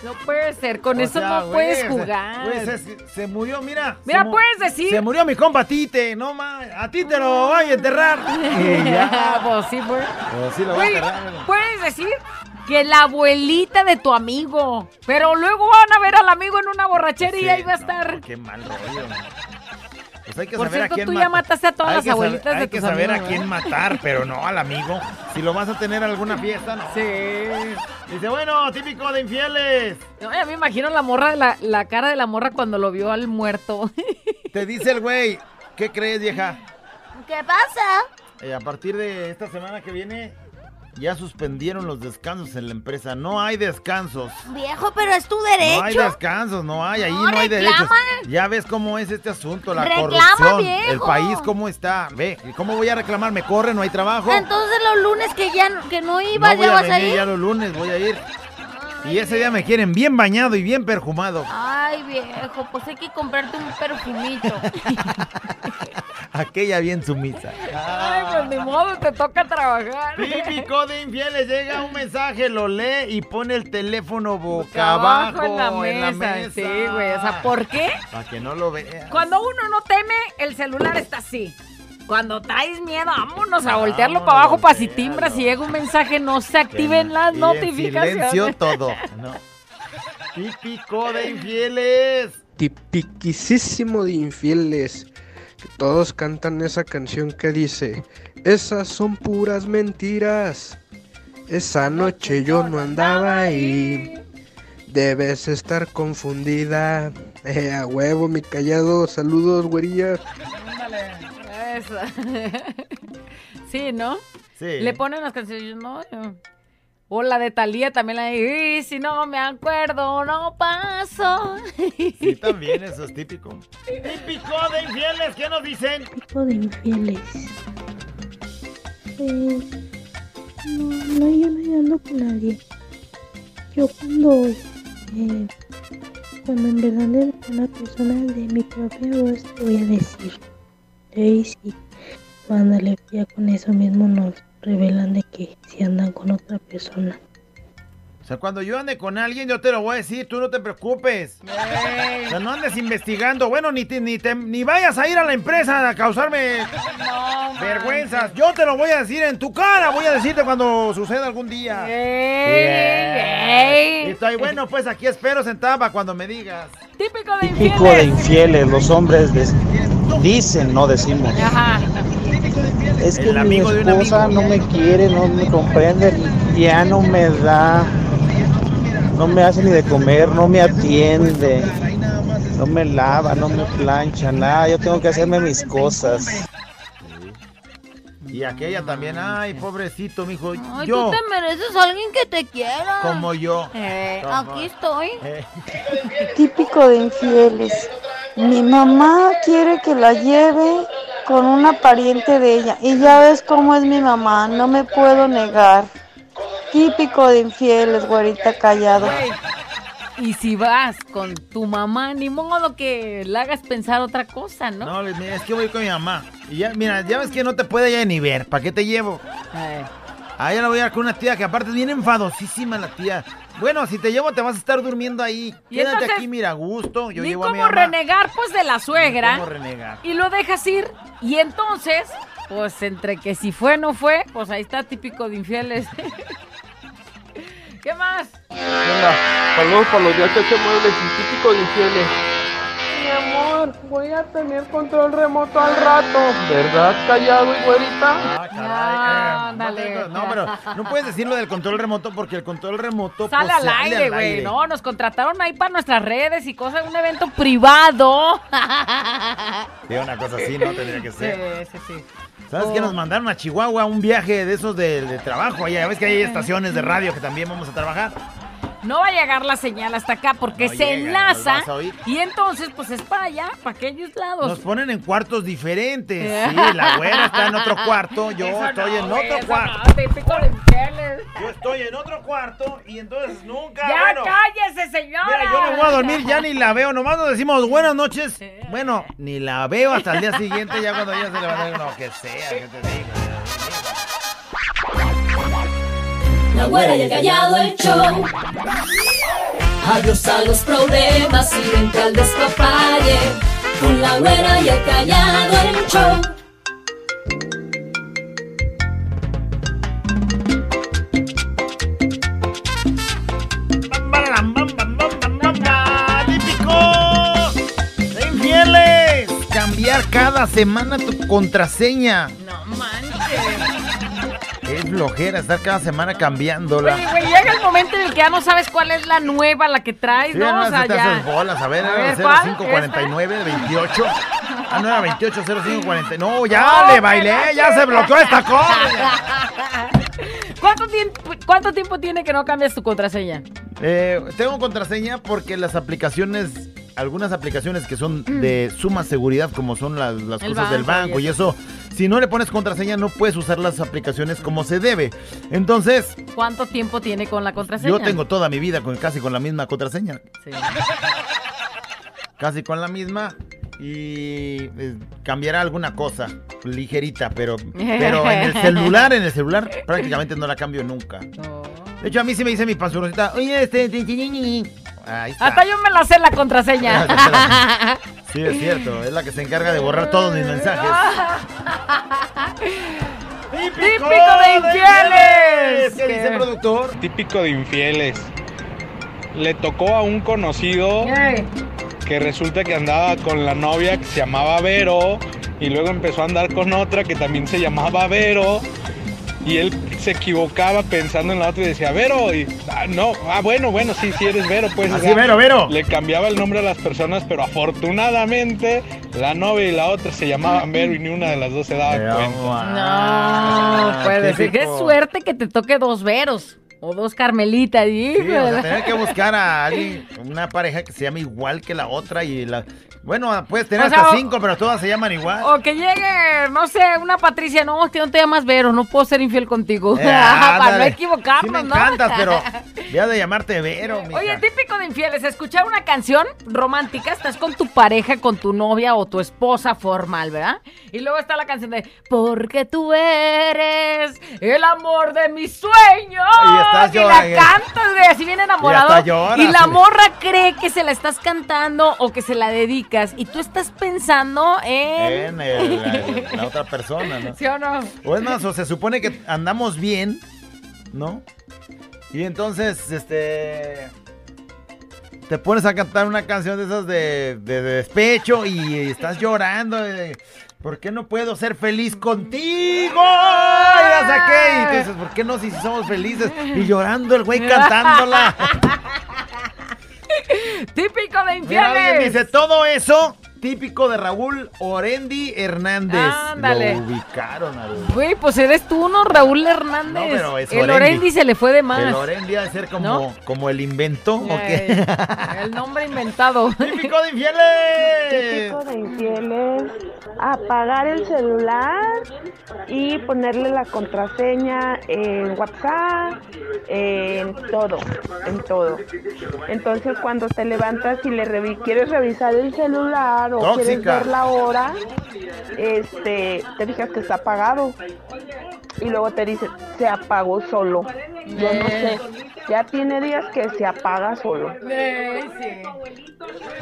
No puede ser, con O eso sea, no güey, puedes jugar. güey, se, se murió, mira. Mira, mu- puedes decir. Se murió mi compa Tite, no más. A ti te lo voy a enterrar. [LAUGHS] Ya. pues sí, pues. Pues sí, lo voy a Güey, enterrar. puedes decir que la abuelita de tu amigo, pero luego van a ver al amigo en una borrachera y ahí va a no, estar. Qué mal rollo. Pues hay que Por saber cierto, a quién tú ya mata- mataste a todas las que saber- abuelitas de Hay que tus saber amigos, a quién ¿verdad? matar, pero no al amigo. Si lo vas a tener en alguna fiesta, no. Sí. Dice, bueno, típico de infieles. No, ya me imagino la morra, la, la cara de la morra cuando lo vio al muerto. Te dice el güey, ¿qué crees, vieja? ¿Qué pasa? Eh, a partir de esta semana que viene, ya suspendieron los descansos en la empresa. No hay descansos. Viejo, pero es tu derecho. No hay descansos, no hay, ahí No, no, hay derechos. Ya ves cómo es este asunto, la Reclama, corrupción, viejo. el país cómo está. Ve, ¿y ¿cómo voy a reclamar? ¿Me corre? ¿No hay trabajo? Entonces los lunes que ya no- que no no ibas, voy ya a vas a venir ir. ya los lunes, voy a ir. Y ese día me quieren bien bañado y bien perfumado. Ay, viejo, pues hay que comprarte un perfumito. [LAUGHS] Aquella bien sumisa. Ay, pues ni modo, te toca trabajar. Típico de infieles, llega un mensaje, lo lee y pone el teléfono boca Abajo abajo, en la mesa. Sí, güey. O sea, ¿por qué? Para que no lo veas. Cuando uno no teme, el celular está así. Cuando traes miedo, vámonos a voltearlo para abajo para si timbra, si llega un mensaje, no se activen las Y en notificaciones. silencio todo. [LAUGHS] No. Típico de infieles. Tipiquisísimo de infieles. Que todos cantan esa canción que dice: Esas son puras mentiras. Esa noche yo no andaba ahí. Debes estar confundida. Eh, a huevo, mi callado. Saludos, güerilla. Eso. [LAUGHS] sí, ¿no? Sí. Le ponen las canciones, no, yo- O la de Talía también la de, "Y si no me acuerdo, no paso. Sí, también eso es típico. Típico de infieles, ¿qué nos dicen? tipo de infieles. Eh, no, no, yo no ando con nadie. Yo cuando, eh, cuando en verdad le con una persona de mi propia voz, te voy a decir. Y sí, ándale, ya con eso mismo nos revelan de que si andan con otra persona. O sea, cuando yo ande con alguien, yo te lo voy a decir, tú no te preocupes. O sea, no andes investigando. Bueno, ni, te- ni, te- ni vayas a ir a la empresa a causarme [LAUGHS] vergüenzas. Yo te lo voy a decir en tu cara. Voy a decirte cuando suceda algún día. Y estoy bueno, pues aquí espero sentada cuando me digas. Típico de Típico de infieles, los hombres des- dicen, no decimos. Ajá. Es que El mi amigo de un esposa no me quiere, no me comprende, ya no me da, no me hace ni de comer, no me atiende, no me lava, no me plancha, nada, yo tengo que hacerme mis cosas. Y aquella también, ay, pobrecito, mijo. Ay, yo, tú te mereces a alguien que te quiera. como yo. Eh, Como- aquí estoy. Eh, Típico de infieles. Mi mamá quiere que la lleve con una pariente de ella. Y ya ves cómo es mi mamá, no me puedo negar. Típico de infieles, güerita callado. Y si vas con tu mamá, ni modo que le hagas pensar otra cosa, ¿no? No, es que voy con mi mamá. Y ya, mira, ya ves que no te puede ya ni ver. ¿Para qué te llevo? Eh, Ahí la voy a ir con una tía que aparte es bien enfadosísima la tía. Bueno, si te llevo te vas a estar durmiendo ahí. Y Quédate entonces, aquí, mira, a gusto. Yo ni llevo a mi cómo mamá. renegar, pues, de la suegra. ¿Cómo renegar? Y lo dejas ir. Y entonces, pues, entre que si fue, no fue, pues ahí está típico de infieles. [LAUGHS] ¿Qué más? Saludos para los de HH Muebles y típico de infieles. Amor, voy a tener control remoto al rato. ¿Verdad, callado y güerita? Ah, caray. No, eh, no, te- no, pero no puedes decir lo del control remoto porque el control remoto Sale pues, al aire, güey. No, nos contrataron ahí para nuestras redes y cosas, un evento privado. [LAUGHS] Sí, una cosa así, ¿no? Tendría que ser. Sí, sí, sí. ¿Sabes Oh. qué? Nos mandaron a Chihuahua un viaje de esos de, de trabajo. Allá ves que hay estaciones de radio que también vamos a trabajar. No va a llegar la señal hasta acá porque No se llega, enlaza. Y entonces, pues es para allá, para aquellos lados. Nos ponen en cuartos diferentes. [LAUGHS] Sí, la güera está en otro cuarto, yo Eso estoy no, en güey, otro cuarto. típico de. Yo estoy en otro cuarto y entonces nunca. ¡Ya bueno, cállese, señora! Mira, yo me voy a dormir, ya ni la veo. Nomás nos decimos buenas noches. Bueno, ni la veo hasta el día siguiente, ya cuando ya se levanta. No, que sea, que te digo. La güera y el callado el show. Adiós a los problemas y vente al despapalle. Con la güera y el callado el show. Cambiar cada semana tu contraseña. No manches. Es flojera estar cada semana cambiándola. Oye, güey, llega el momento en el que ya no sabes cuál es la nueva, la que traes, Sí, ¿no? no, O sea, te ya. haces bolas. A ver, A ver, ¿cuál? 0549 28. Ah, no era 28 0540. No, ya No, le bailé, ya se bloqueó esta cosa. [LAUGHS] ¿Cuánto tiempo, ¿Cuánto tiempo tiene que no cambias tu contraseña? Eh, tengo contraseña porque las aplicaciones, algunas aplicaciones que son de suma seguridad, como son las, las cosas del banco y eso, si no le pones contraseña no puedes usar las aplicaciones como se debe. Entonces, ¿Cuánto tiempo tiene con la contraseña? yo tengo toda mi vida con, casi con la misma contraseña. Sí. [LAUGHS] Casi con la misma. Y eh, cambiará alguna cosa ligerita, pero, pero en el [LAUGHS] celular, en el celular prácticamente no la cambio nunca. De hecho, a mí sí me dice mi panzurrosita, oye, este... ti, ti, ti, ti". Ahí está. Hasta yo me la sé la contraseña. [LAUGHS] Sí, es cierto, es la que se encarga de borrar todos mis mensajes. [LAUGHS] ¡Típico de infieles! ¿Qué dice el productor? Típico de infieles. Le tocó a un conocido que resulta que andaba con la novia que se llamaba Vero y luego empezó a andar con otra que también se llamaba Vero y él se equivocaba pensando en la otra y decía Vero y ah, no, ah bueno, bueno, sí, sí eres Vero, pues. Así, sea, Vero, Vero. Le cambiaba el nombre a las personas, pero afortunadamente la novia y la otra se llamaban [LAUGHS] Vero y ni una de las dos se daba cuenta. No, puede ser. Qué suerte que te toque dos veros. O dos carmelitas. Sí, o sea, tener que buscar a alguien, una pareja que se llame igual que la otra y la... Bueno, puedes tener O hasta cinco, pero todas se llaman igual. O que llegue, no sé, una Patricia, no, que no te llamas Vero, no puedo ser infiel contigo. Eh, [LAUGHS] Para no equivocarnos, Sí me ¿no? encantas, pero [LAUGHS] ya de llamarte Vero, mija. Oye, típico de infieles, escuchar una canción romántica, estás con tu pareja, con tu novia o tu esposa formal, ¿verdad? Y luego está la canción de Porque tú eres el amor de mis sueños. Y estás y la cantas, güey, así bien enamorado. y la morra cree que se la estás cantando o que se la Y tú estás pensando en. En el- la, [LAUGHS] la otra persona, ¿no? ¿Sí o no? O es más, o se supone que andamos bien, ¿no? Y entonces, este. Te pones a cantar una canción de esas de, de- de despecho y estás llorando. de, ¿Por qué no puedo ser feliz contigo? Ya saqué. Y tú dices, ¿por qué no si somos felices? Y llorando el güey cantándola. [LAUGHS] Típico de Mira, alguien infieles. dice, todo eso típico de Raúl Orendi Hernández. Ándale. Lo ubicaron a Güey, pues eres tú, ¿no? Raúl Hernández. No, pero es el Orendi. Orendi se le fue de más. El Orendi ha de ser como, ¿No? como el invento, ¿o qué? Ey, el nombre inventado. [LAUGHS] ¡Típico de infieles! Típico de infieles, apagar el celular y ponerle la contraseña en WhatsApp, en todo, en todo. Entonces cuando te levantas y le revi- quieres revisar el celular o quieres Tóxica. ver la hora, este, te fijas que está apagado y luego te dice se apagó solo. Yo no sé, ya tiene días que se apaga solo.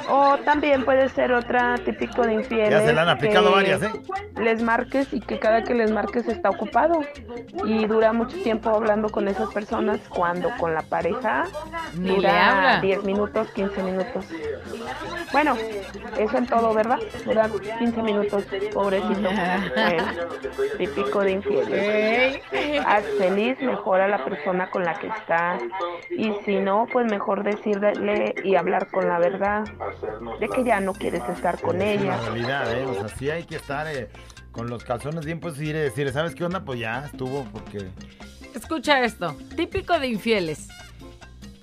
O también puede ser otra típico de infieles. Ya se la han aplicado varias, ¿eh? Les marques y que cada que les marques está ocupado. Y dura mucho tiempo hablando con esas personas cuando con la pareja Ni le dura habla. 10 minutos, 15 minutos. Bueno, eso en todo, ¿verdad? Dura 15 minutos, pobrecito. [LAUGHS] Bueno, típico de infieles. Haz feliz, mejor a la persona con la que estás. Y si no, pues mejor decirle y hablar con la verdad de que ya no quieres estar con Es ella. una realidad, ¿eh? O sea, sí hay que estar eh, con los calzones bien puestos y ir decir, ¿sabes qué onda? Pues ya estuvo, porque... Escucha esto. Típico de infieles.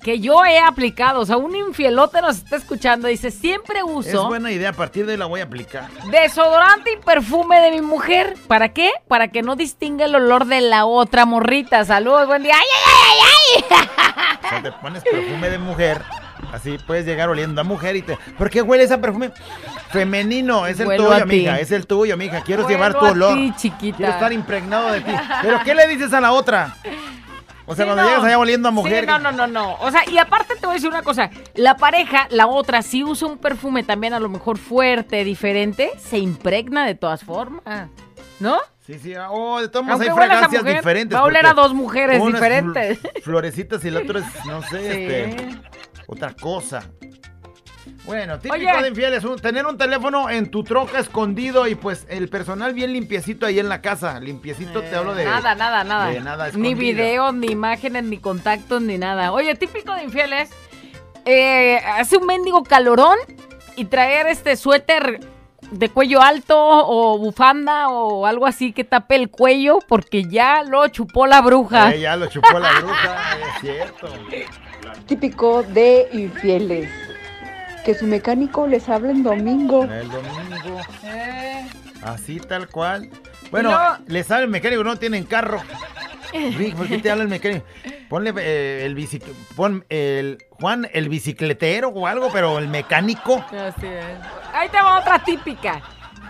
Que yo he aplicado. O sea, un infielote nos está escuchando. Dice, siempre Es uso buena idea, a partir de ahí la voy a aplicar. desodorante y perfume de mi mujer. ¿Para qué? Para que no distinga el olor de la otra morrita. Saludos, buen día. ¡Ay, ay, ay, ay, ay! O sea, te pones perfume de mujer, así puedes llegar oliendo a mujer y te... ¿Por qué huele ese perfume? Femenino, es el Huelo tuyo, a ti. mija, es el tuyo, mija. Quiero Huelo llevar tu olor. ti, chiquita. Quiero estar impregnado de ti. ¿Pero qué le dices a la otra? O sea, Sí, cuando no. llegas allá oliendo a mujer... Sí, no, no, no, no. O sea, y aparte te voy a decir una cosa. La pareja, la otra, si usa un perfume también a lo mejor fuerte, diferente, se impregna de todas formas. ¿No? Sí, sí, oh, de modos Aunque hay fragancias mujer, diferentes. va a oler a dos mujeres diferentes. fl- florecitas y el otro es, no sé, [LAUGHS] Sí. este, otra cosa. Bueno, típico Oye. de infieles, un- tener un teléfono en tu troca escondido y pues el personal bien limpiecito ahí en la casa. Limpiecito te hablo de... Nada, nada, nada. de nada ni videos, ni imágenes, ni contactos, ni nada. Oye, típico de infieles, eh, hace un mendigo calorón y traer este suéter de cuello alto o bufanda o algo así que tape el cuello porque ya lo chupó la bruja. Eh, ya lo chupó la bruja, [LAUGHS] es cierto. Típico de infieles. Que su mecánico les habla en domingo. El domingo. Así tal cual. Bueno, luego- le sabe el mecánico, no tienen carro. [LAUGHS] Rick, ¿por qué te habla el mecánico? Ponle eh, el bici, pon el Juan el bicicletero o algo, pero el mecánico. Así es. Ahí te va otra típica.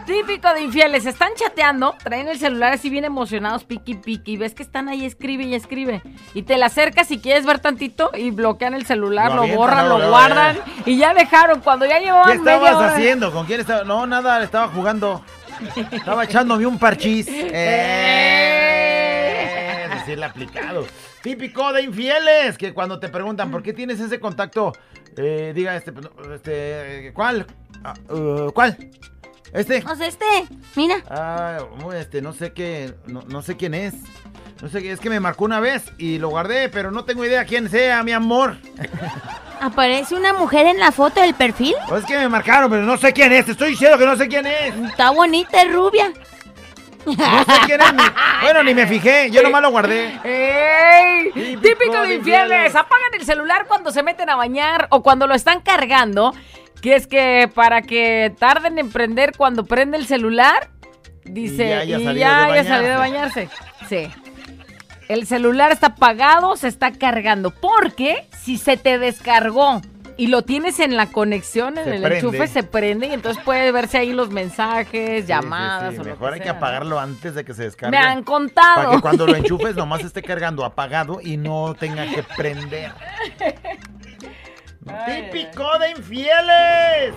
Típico de infieles. Están chateando, traen el celular así bien emocionados, piqui piqui. Y ves que están ahí, escribe y escribe. Y te la acercas si quieres ver tantito y bloquean el celular, Lo lo, avientan, borran, lo guardan. ya. Y ya dejaron. Cuando ya ¿Qué llevaban media estabas hora. haciendo? ¿Con quién estaba? No, nada, estaba jugando. Estaba echándome un parchís. [LAUGHS] Eh, es decir, aplicado. Típico de infieles, que cuando te preguntan por qué tienes ese contacto, eh, diga este, pues, este, ¿cuál? Ah, uh, ¿Cuál? Este. O sea, este, mira. Ah, este, no sé qué, no, no sé quién es. No sé qué, es que me marcó una vez y lo guardé, pero no tengo idea quién sea, mi amor. [LAUGHS] ¿Aparece una mujer en la foto del perfil? Pues es que me marcaron, pero no sé quién es. Te estoy diciendo que no sé quién es. Está bonita, es rubia. No sé quién es. ni- bueno, ni me fijé. Yo nomás lo guardé. ¡Ey! Típico Típico de de infieles. infieles. Apagan el celular cuando se meten a bañar o cuando lo están cargando. Que es que para que tarden en prender cuando prende el celular, dice, Y ya haya y ya de haya salido de bañarse. Sí. El celular está apagado, se está cargando. Porque si se te descargó y lo tienes en la conexión, en Se el prende. enchufe, se prende y entonces puede verse ahí los mensajes, Sí, llamadas sí, sí. o lo Mejor hay que apagarlo antes de que se descargue. Me han contado. Para que cuando lo enchufes nomás esté cargando apagado y no tenga que prender. [LAUGHS] Típico de infieles.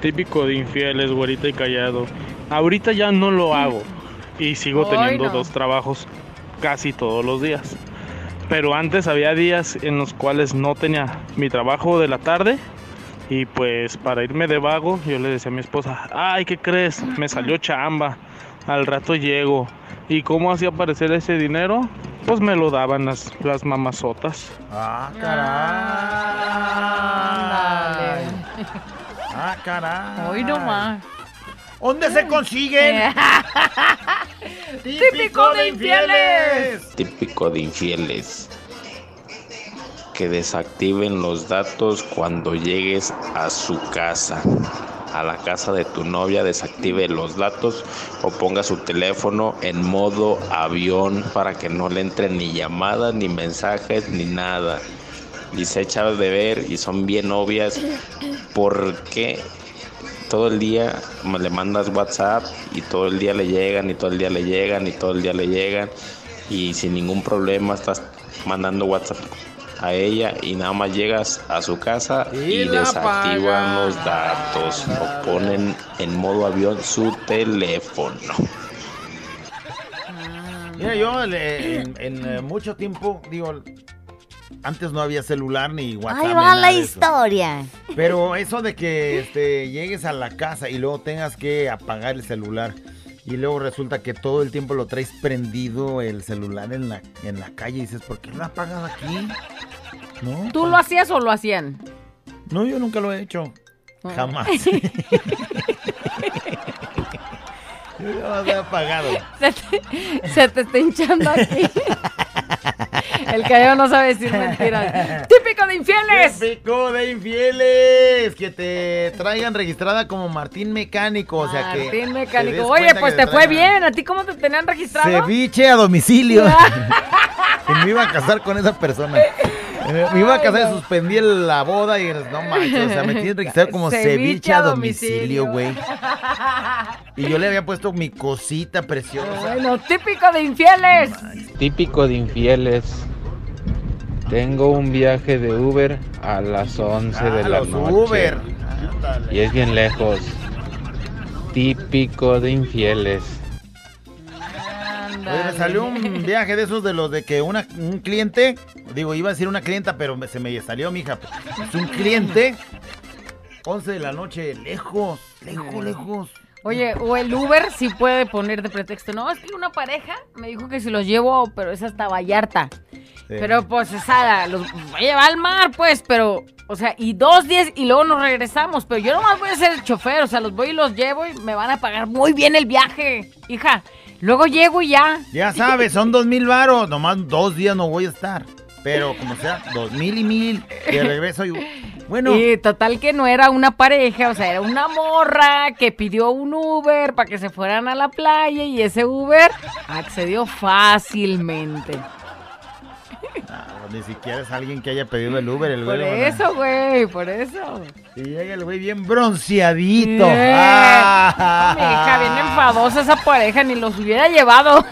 Típico de infieles, güerita y callado. Ahorita ya no lo hago y sigo teniendo no. dos trabajos casi todos los días. Pero antes había días en los cuales no tenía mi trabajo de la tarde y pues para irme de vago yo le decía a mi esposa, ay, ¿qué crees? Me salió chamba, al rato llego. ¿Y cómo hacía aparecer ese dinero? Pues me lo daban las, las mamazotas. Ah, caray. Ah, caray. Hoy nomás. ¿Dónde se consiguen? [LAUGHS] Típico de infieles. Típico de infieles. Que desactiven los datos cuando llegues a su casa. A la casa de tu novia desactive los datos o ponga su teléfono en modo avión para que no le entren ni llamadas, ni mensajes, ni nada. Y se echa de ver y son bien obvias porque todo el día le mandas WhatsApp y todo el día le llegan y todo el día le llegan y todo el día le llegan y sin ningún problema estás mandando WhatsApp a ella y nada más llegas a su casa y, Y desactivan los datos o ponen en modo avión su teléfono. Mira, yo le- en, en, eh, mucho tiempo, digo, antes no había celular ni WhatsApp. Ahí va nada la eso. historia. Pero eso de que este, llegues a la casa y luego tengas que apagar el celular y luego resulta que todo el tiempo lo traes prendido el celular en la, en la calle y dices, ¿por qué lo apagas aquí? ¿No? ¿Tú lo hacías o lo hacían? No, yo nunca lo he hecho. Jamás. [LAUGHS] yo lo he apagado. Se te, se te está hinchando aquí. [LAUGHS] El callado no sabe decir mentiras. ¡Típico de infieles! Típico de infieles. Que te traigan registrada como Martín Mecánico. O sea que. Martín Mecánico. Oye, pues te fue bien. ¿A ti cómo te tenían registrado? Ceviche a domicilio. [LAUGHS] me iba a casar con esa persona. Me iba a casar y suspendí la boda y no manches, o sea, me tienen registrado como [LAUGHS] ceviche, a domicilio, güey. Y yo le había puesto mi cosita preciosa. Bueno, típico de infieles. Típico de infieles. Tengo un viaje de Uber a las 11 Ah, de la los noche. Uber. Y es bien lejos. Típico de infieles. Oye, me salió un [LAUGHS] viaje de esos de los de que una, un cliente, digo, iba a decir una clienta, pero se me salió mi hija. Es un cliente, 11 de la noche, lejos, lejos, lejos. Oye, o el Uber sí puede poner de pretexto. No, es que una pareja me dijo que si los llevo, pero es hasta Vallarta. Pero pues esa, los voy a llevar al mar, pues, pero, o sea, y dos días y luego nos regresamos. Pero yo nomás voy a ser el chofer, o sea, los voy y los llevo y me van a pagar muy bien el viaje, hija. Luego llego y ya. Ya sabes, son dos mil varos, nomás dos días no voy a estar. Pero como sea, dos mil y mil, y de regreso yo... Bueno. Y total que no era una pareja, o sea, era una morra que pidió un Uber para que se fueran a la playa y ese Uber accedió fácilmente. Ni siquiera es alguien que haya pedido el Uber, el Por güey. ¿no? eso, güey, por eso. Y llega el güey bien bronceadito. Ah. Mi hija, bien enfadosa esa pareja, ni los hubiera llevado.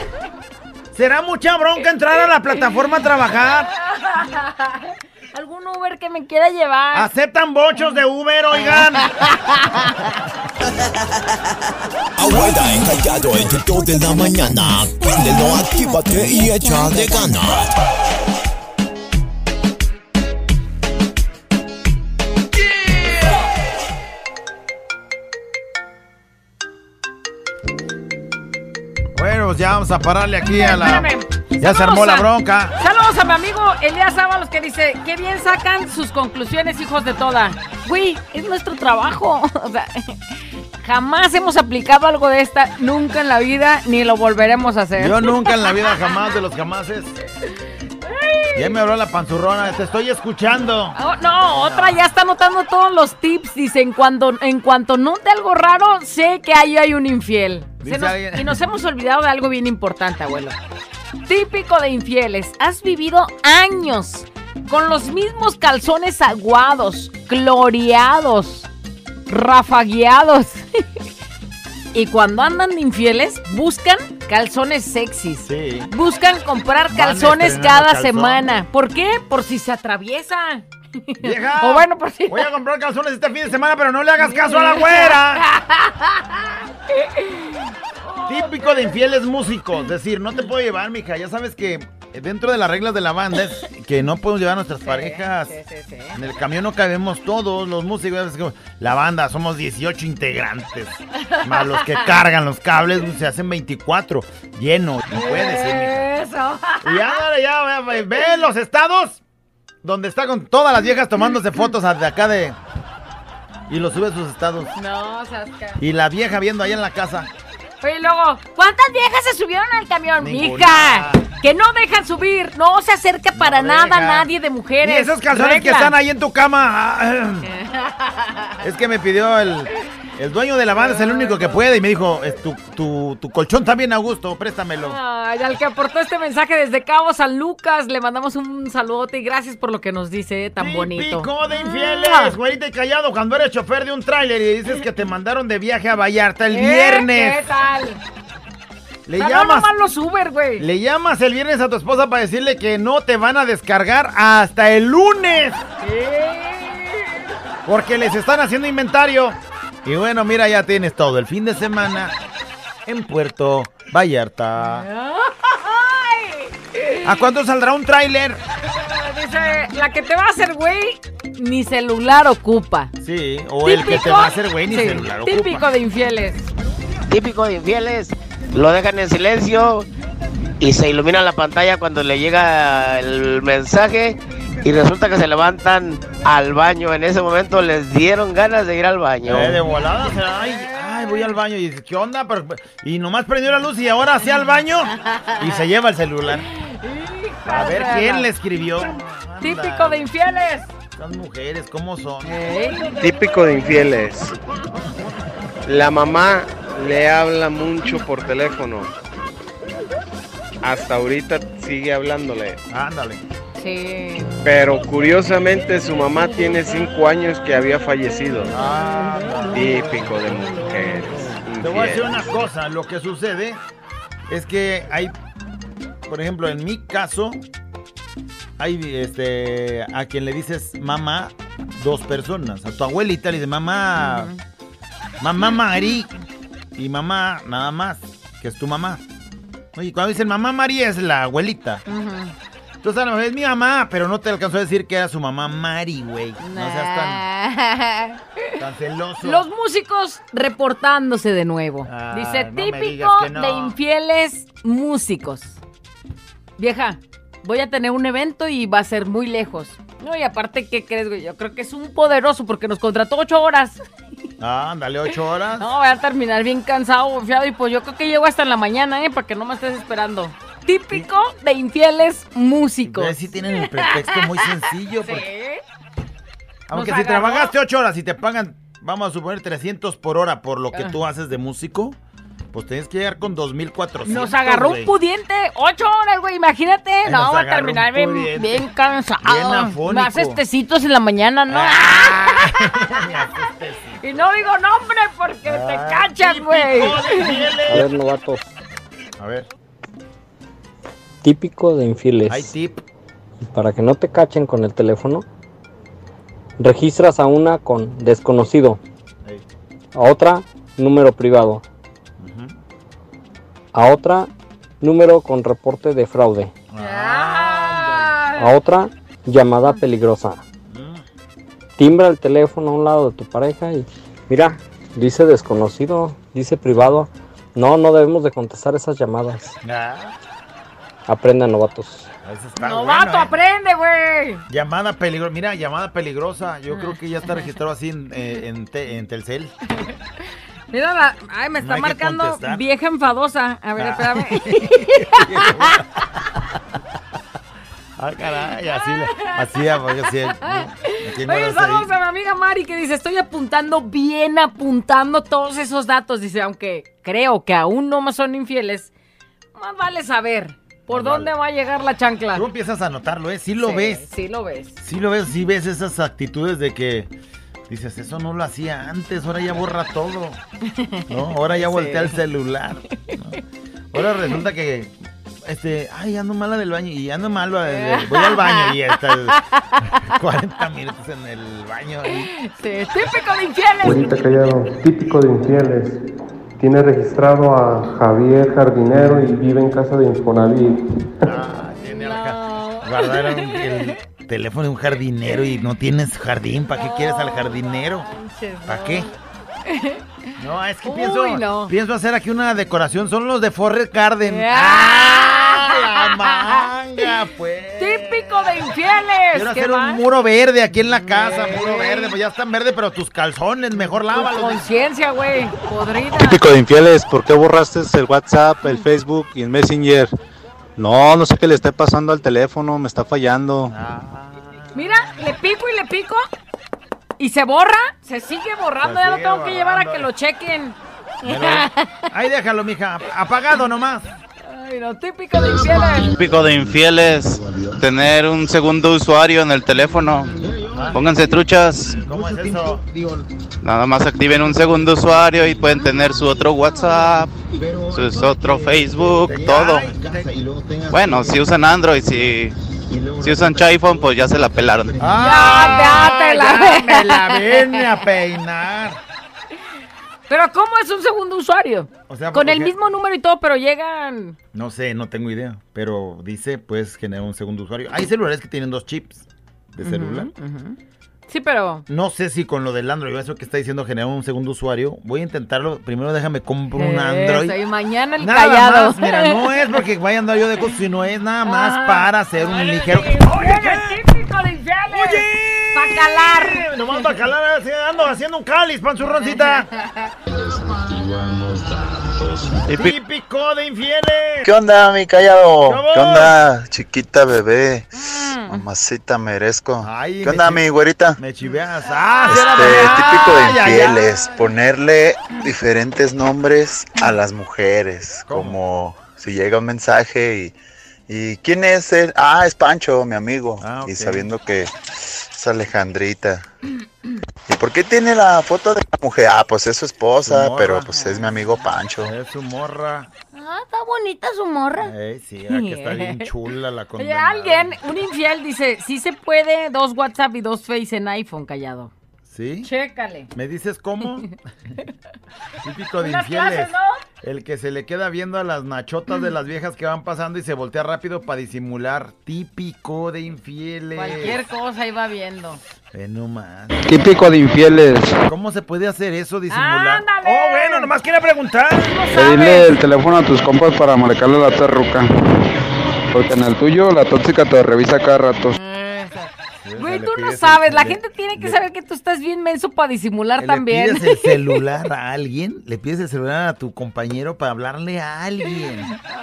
[LAUGHS] ¿Será mucha bronca entrar a la plataforma a trabajar? [LAUGHS] Algún Uber que me quiera llevar. ¿Aceptan bochos de Uber, oigan? Abuela encallado el grito de la mañana. Préndelo, actívate y echa de ganas. Bueno, pues ya vamos a pararle aquí a la... Ya se armó la bronca. A mi amigo Elías Ábalos que dice, qué bien sacan sus conclusiones, hijos de toda. Güey, es nuestro trabajo. [LAUGHS] O sea, jamás hemos aplicado algo de esta, nunca en la vida, ni lo volveremos a hacer. Yo nunca en la vida jamás de los jamases. Ya me habló la panzurrona, te estoy escuchando. Oh, no, otra ya está anotando todos los tips. Dice, en cuanto, en cuanto note algo raro, sé que ahí hay un infiel. Nos- y nos hemos olvidado de algo bien importante, abuelo. Típico de infieles. Has vivido años con los mismos calzones aguados, cloreados, rafagueados. [LAUGHS] y cuando andan de infieles, buscan calzones sexys. Sí. Buscan comprar calzones cada calzón. semana. ¿Por qué? Por si se atraviesa. Vieja, [LAUGHS] o bueno, por si... voy a comprar calzones este fin de semana, pero no le hagas caso a la [LAUGHS] güera. Típico de infieles músicos. Es decir, no te puedo llevar, mija. Ya sabes que dentro de las reglas de la banda es que no podemos llevar a nuestras parejas. En el camión no cabemos todos los músicos. La banda, somos 18 integrantes. Más los que cargan los cables, se hacen 24. Lleno. No puede ser. Eso. Y ándale, ya, ve, ve los estados donde está con todas las viejas tomándose fotos de acá de... Y lo sube a sus estados. No, Sasca. Y la vieja viendo allá en la casa. Oye, y luego, ¿cuántas viejas se subieron al camión? Mija, que no dejan subir, no se acerca para nada deja. nadie de mujeres. Y esos calzones que están ahí en tu cama. ah, [LAUGHS] Es que me pidió el, el dueño de la banda, es el único que puede. Y me dijo, "Es tu, tu, tu colchón también a gusto, préstamelo. Ay, al que aportó este mensaje desde Cabo San Lucas, le mandamos un saludote y gracias por lo que nos dice tan bonito. Típico de infieles, güerita y callado, cuando eres chofer de un tráiler y dices que te mandaron de viaje a Vallarta el ¿Eh? viernes. ¿Qué tal? Le sea, llamas, No los Uber, güey. le llamas el viernes a tu esposa para decirle que no te van a descargar hasta el lunes. Porque les están haciendo inventario. Y bueno, mira, ya tienes todo el fin de semana en Puerto Vallarta. ¿A cuánto saldrá un tráiler? Dice, la que te va a hacer güey, ni celular ocupa. Sí, o el que te va a hacer güey ni sí, celular Típico ocupa. de infieles. Típico de infieles, lo dejan en silencio y se ilumina la pantalla cuando le llega el mensaje y resulta que se levantan al baño. En ese momento les dieron ganas de ir al baño. Eh, de volada, o sea, ay, ay, voy al baño y dice, ¿qué onda? Pero- y nomás prendió la luz y ahora hacia al baño y se lleva el celular. A ver quién le escribió. Típico de infieles. Las mujeres, ¿cómo son? Típico de infieles. La mamá le habla mucho por teléfono. Hasta ahorita sigue hablándole. Ándale. Sí. Pero curiosamente su mamá tiene cinco años que había fallecido. Típico de mujeres. Te voy a decir una cosa, lo que sucede es que hay, por ejemplo, en mi caso, hay este a quien le dices mamá, dos personas. A tu abuelita le dices mamá, mamá Mari y mamá nada más, que es tu mamá. Oye, cuando dicen mamá María es la abuelita. Entonces a lo mejor es mi mamá, pero no te alcanzó a decir que era su mamá Mari, güey. No seas tan, tan celoso. Los músicos reportándose de nuevo. Ah, Dice, no típico no. de infieles músicos. Vieja, voy a tener un evento y va a ser muy lejos. No, y aparte, ¿qué crees, güey? Yo creo que es un poderoso porque nos contrató ocho horas. Ah, dale ocho horas. No, voy a terminar bien cansado, confiado. Y pues yo creo que llego hasta en la mañana, ¿eh? Para que no me estés esperando. Típico de infieles músicos. Sí tienen el pretexto muy sencillo. [LAUGHS] porque- Aunque Nos si agarró. trabajaste ocho horas y te pagan, vamos a suponer 300 por hora por lo que Ah. tú haces de músico, pues tienes que llegar con 2400. Nos agarró un pudiente, ocho horas, güey, imagínate. Nos No, voy a terminar bien, bien cansado. Bien afónico. Me haces tecitos en la mañana, ¿no? [LAUGHS] y no digo nombre porque te cachan, güey. A ver, novatos. A ver. Típico de infieles. Hay tip. Para que no te cachen con el teléfono, registras a una con desconocido, a otra número privado, a otra número con reporte de fraude, a otra llamada peligrosa. Timbra el teléfono a un lado de tu pareja y mira, dice desconocido, dice privado. No, no debemos de contestar esas llamadas. Ah, Aprendan, novatos. Novato, ¿eh? aprende, güey. Llamada peligrosa. Mira, llamada peligrosa. Yo creo que ya está registrado así en, eh, en, te- en Telcel. [LAUGHS] Mira, la- ay, me está marcando contestar. vieja enfadosa. A ver, Ah. espérame. [LAUGHS] Ah, caray, así, le- así, así. no Oye, saludos a mi amiga Mari que dice, estoy apuntando bien, apuntando todos esos datos. Dice, aunque creo que aún no me son infieles, más vale saber. ¿Por dónde va a llegar la chancla? Tú empiezas a notarlo, ¿eh? Sí lo Sí, ves. Sí lo ves. Sí lo ves, sí ves esas actitudes de que dices, eso no lo hacía antes, ahora ya borra todo. ¿No? [LAUGHS] Ahora ya Sí. voltea el celular. ¿no? Ahora resulta que, este, ay, ando mala del baño y ando mal, eh, voy al baño y está 40 [LAUGHS] minutos en el baño. Sí, típico de infieles. Callado, típico de infieles. Tiene registrado a Javier Jardinero y vive en casa de Infonavit. Tiene al ja- Guardaron el teléfono de un jardinero y no tienes jardín. ¿Para qué quieres al jardinero? ¿Para qué? [LAUGHS] No, es que Uy, pienso, no. pienso hacer aquí una decoración. Son los de Forrest Garden. ¡Ah! la manga, pues! Típico de infieles. Quiero ¿Qué hacer más? un muro verde aquí en la casa. Muro verde, pues ya están verdes, pero tus calzones, mejor lávalos. conciencia, güey. Podrida. Típico de infieles, ¿por qué borraste el WhatsApp, el Facebook y el Messenger? No, no sé qué le esté pasando al teléfono, me está fallando. Mira, le pico y le pico. Y se borra. Se sigue borrando. Se ya lo sigue tengo que llevar a que lo chequen. Pero- Ahí déjalo, mija. Apagado nomás. Ay, no, típico de infieles. Típico de infieles, tener un segundo usuario en el teléfono. Pónganse truchas, ¿Cómo es eso? nada más activen un segundo usuario y pueden tener su otro WhatsApp, su otro Facebook, todo. Bueno, si usan Android, si, si usan iPhone, pues ya se la pelaron. Ah, Ya, te la ya [LAUGHS] me la vine a peinar. Pero ¿cómo es un segundo usuario? O sea, Con el mismo número y todo, pero llegan... No sé, no tengo idea. Pero dice, pues, generar un segundo usuario. Hay celulares que tienen dos chips de celular. Sí, pero... No sé si con lo del Android, eso que está diciendo generar un segundo usuario. Voy a intentarlo. Primero déjame compro un Android. Y mañana el Nada callado. más, mira, no [LAUGHS] es porque vaya a andar yo de cosas, sino es nada más para hacer un ligero. Oye, típico de infieles. Oye. Para calar. Nomás para calar, ando haciendo un cáliz, panzurroncita. [LAUGHS] Típico de infieles. ¿Qué onda, mi callado? ¿Qué onda, chiquita bebé? Mamacita, merezco. ¿Qué onda, mi güerita? Me chiveas. Ah, sí, Este, típico de Ay, ay, ay. infieles, ponerle diferentes nombres a las mujeres, como si llega un mensaje y, y ¿quién es él? Ah, es Pancho, mi amigo, y sabiendo que es Alejandrita. ¿Y por qué tiene la foto de la mujer? Ah, pues es su esposa, Su pero pues es mi amigo Pancho. Es su morra. Ah, está bonita su morra. Ey, sí, era que está bien [LAUGHS] chula la condenada. alguien, un infiel, dice, sí se puede dos WhatsApp y dos Face en iPhone, callado. ¿Sí? Chécale. ¿Me dices cómo? [LAUGHS] Típico de infieles. clases, ¿no? El que se le queda viendo a las nachotas de las viejas que van pasando y se voltea rápido para disimular. Típico de infieles. Cualquier cosa iba viendo. Ve nomás. Típico de infieles. ¿Cómo se puede hacer eso, disimular? ¡Ándale! Oh, bueno, nomás quería preguntar. Pedirle el teléfono a tus compas para marcarle la terruca. Porque en el tuyo la tóxica te revisa cada rato. Güey, le tú no el- sabes, la le- gente tiene que le- saber que tú estás bien menso para disimular ¿Le también. pides el celular [LAUGHS] a alguien? ¿Le pides el celular a tu compañero para hablarle a alguien?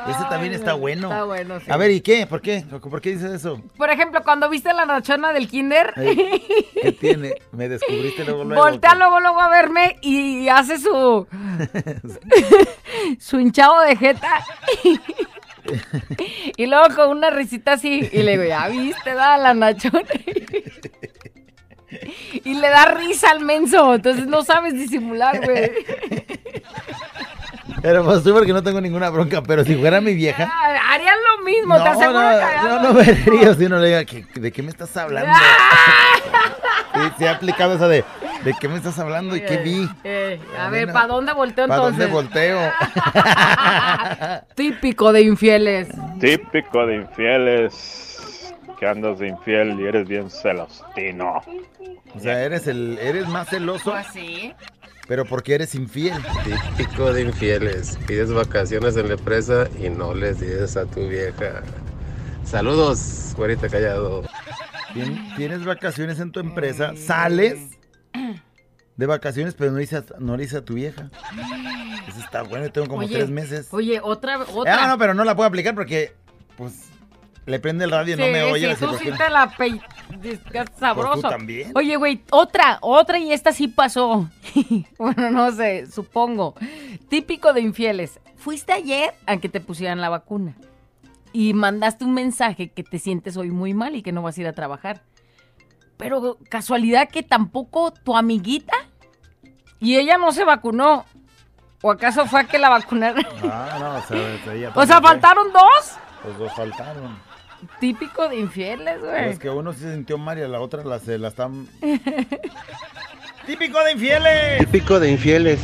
Ese también está bueno. Está bueno, sí. A ver, ¿y qué? ¿Por qué? ¿Por qué dices eso? Por ejemplo, cuando viste la nachona del kinder, [LAUGHS] ¿Qué tiene? Me descubriste luego, luego. voltea luego, luego a verme y hace su... [LAUGHS] su hinchado de jeta. Y luego con una risita así, y le digo, ya viste, da la nachona. y le da risa al menso, entonces no sabes disimular, güey. Pero pues tú porque no tengo ninguna bronca, pero si fuera mi vieja... Ah, Harían lo mismo, te No, aseguro no, que no, no me río si uno le diga, "¿Qué- ¿de qué me estás hablando? Sí, se ha aplicado esa de, ¿de qué me estás hablando y qué vi? Eh, a Ah, ver. ¿para dónde volteo ¿Para entonces? dónde volteo? [LAUGHS] Típico de infieles. Típico de infieles. Que andas de infiel y eres bien celostino. O sea, eres el, eres más celoso, ¿Así? pero porque eres infiel. Típico de infieles. Pides vacaciones en la empresa y no les dices a tu vieja. Saludos, güerita callado. Tien- Tienes vacaciones en tu empresa, sales [CLEARS THROAT] de vacaciones, pero no dices, no dices a tu vieja. Eso está bueno, tengo como Oye, tres meses. Oye, otra, otra. Ah, no, pero no la puedo aplicar porque, pues, le prende el radio y no me oye. sí, tú sí te la pe... sabroso. Pues tú también. Oye, güey, otra, otra y esta sí pasó. [LAUGHS] bueno, no sé, supongo. Típico de infieles. Fuiste ayer a que te pusieran la vacuna. Y mandaste un mensaje que te sientes hoy muy mal y que no vas a ir a trabajar. Pero casualidad que tampoco tu amiguita y ella no se vacunó. ¿O acaso fue a que la vacunaron? [LAUGHS] Ah, no, o sea, ella [LAUGHS] O sea, fue. faltaron dos. Los dos faltaron. Típico de infieles, güey. Es que uno sí se sintió mal y a la otra la, se la están... [LAUGHS] ¡Típico de infieles! Típico de infieles,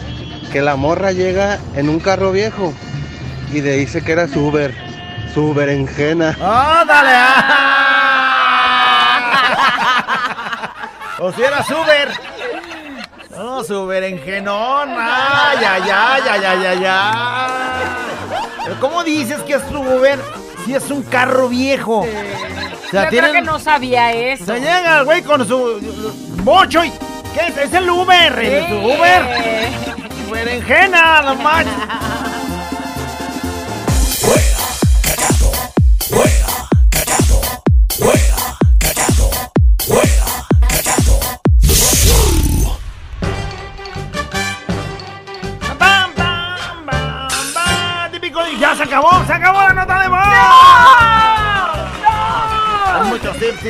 que la morra llega en un carro viejo y le dice que era su Uber, su berenjena. ¡Ándale! O si era Suber. No, su berenjenón. ¡Ay, ay, ay, ay, ay, ay, ay! Pero ¿cómo dices que es su Uber si es un carro viejo? O sea, Yo tienen... creo que no sabía eso. Se llega el güey con su mocho y... ¿Qué es? Es el Uber, el su Uber. Berenjena, no manches.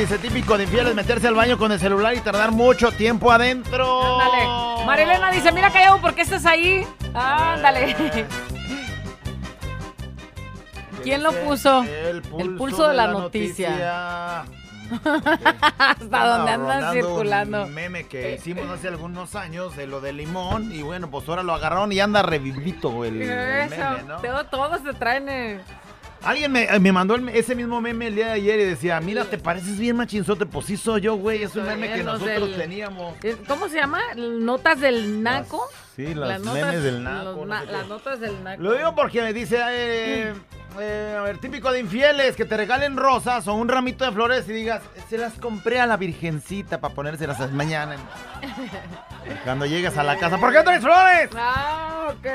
Dice típico de infieles meterse al baño con el celular y tardar mucho tiempo adentro. Ándale. Marilena dice, mira callado, ¿por qué estás ahí? Ándale. [LAUGHS] ¿Quién lo puso? El pulso, de, la, noticia. [LAUGHS] Hasta donde andan circulando. Un meme que hicimos hace algunos años de lo de limón y bueno, pues ahora lo agarraron y anda revivito el, el meme, ¿no? todo- todos te traen... eh, Alguien me, me mandó el- ese mismo meme el día de ayer y decía, mira, te pareces bien machinzote. Pues sí soy yo, güey, es un meme que nosotros del- teníamos. eh, ¿Cómo se llama? ¿Notas del naco? Sí, las, Las notas- memes del naco. no sé las notas del naco. Lo digo porque me dice, eh, eh, a ver, típico de infieles, que te regalen rosas o un ramito de flores y digas, se las compré a la virgencita para ponérselas mañana. [LAUGHS] Cuando llegues a la casa, ¿por qué traes flores? Ah, ok.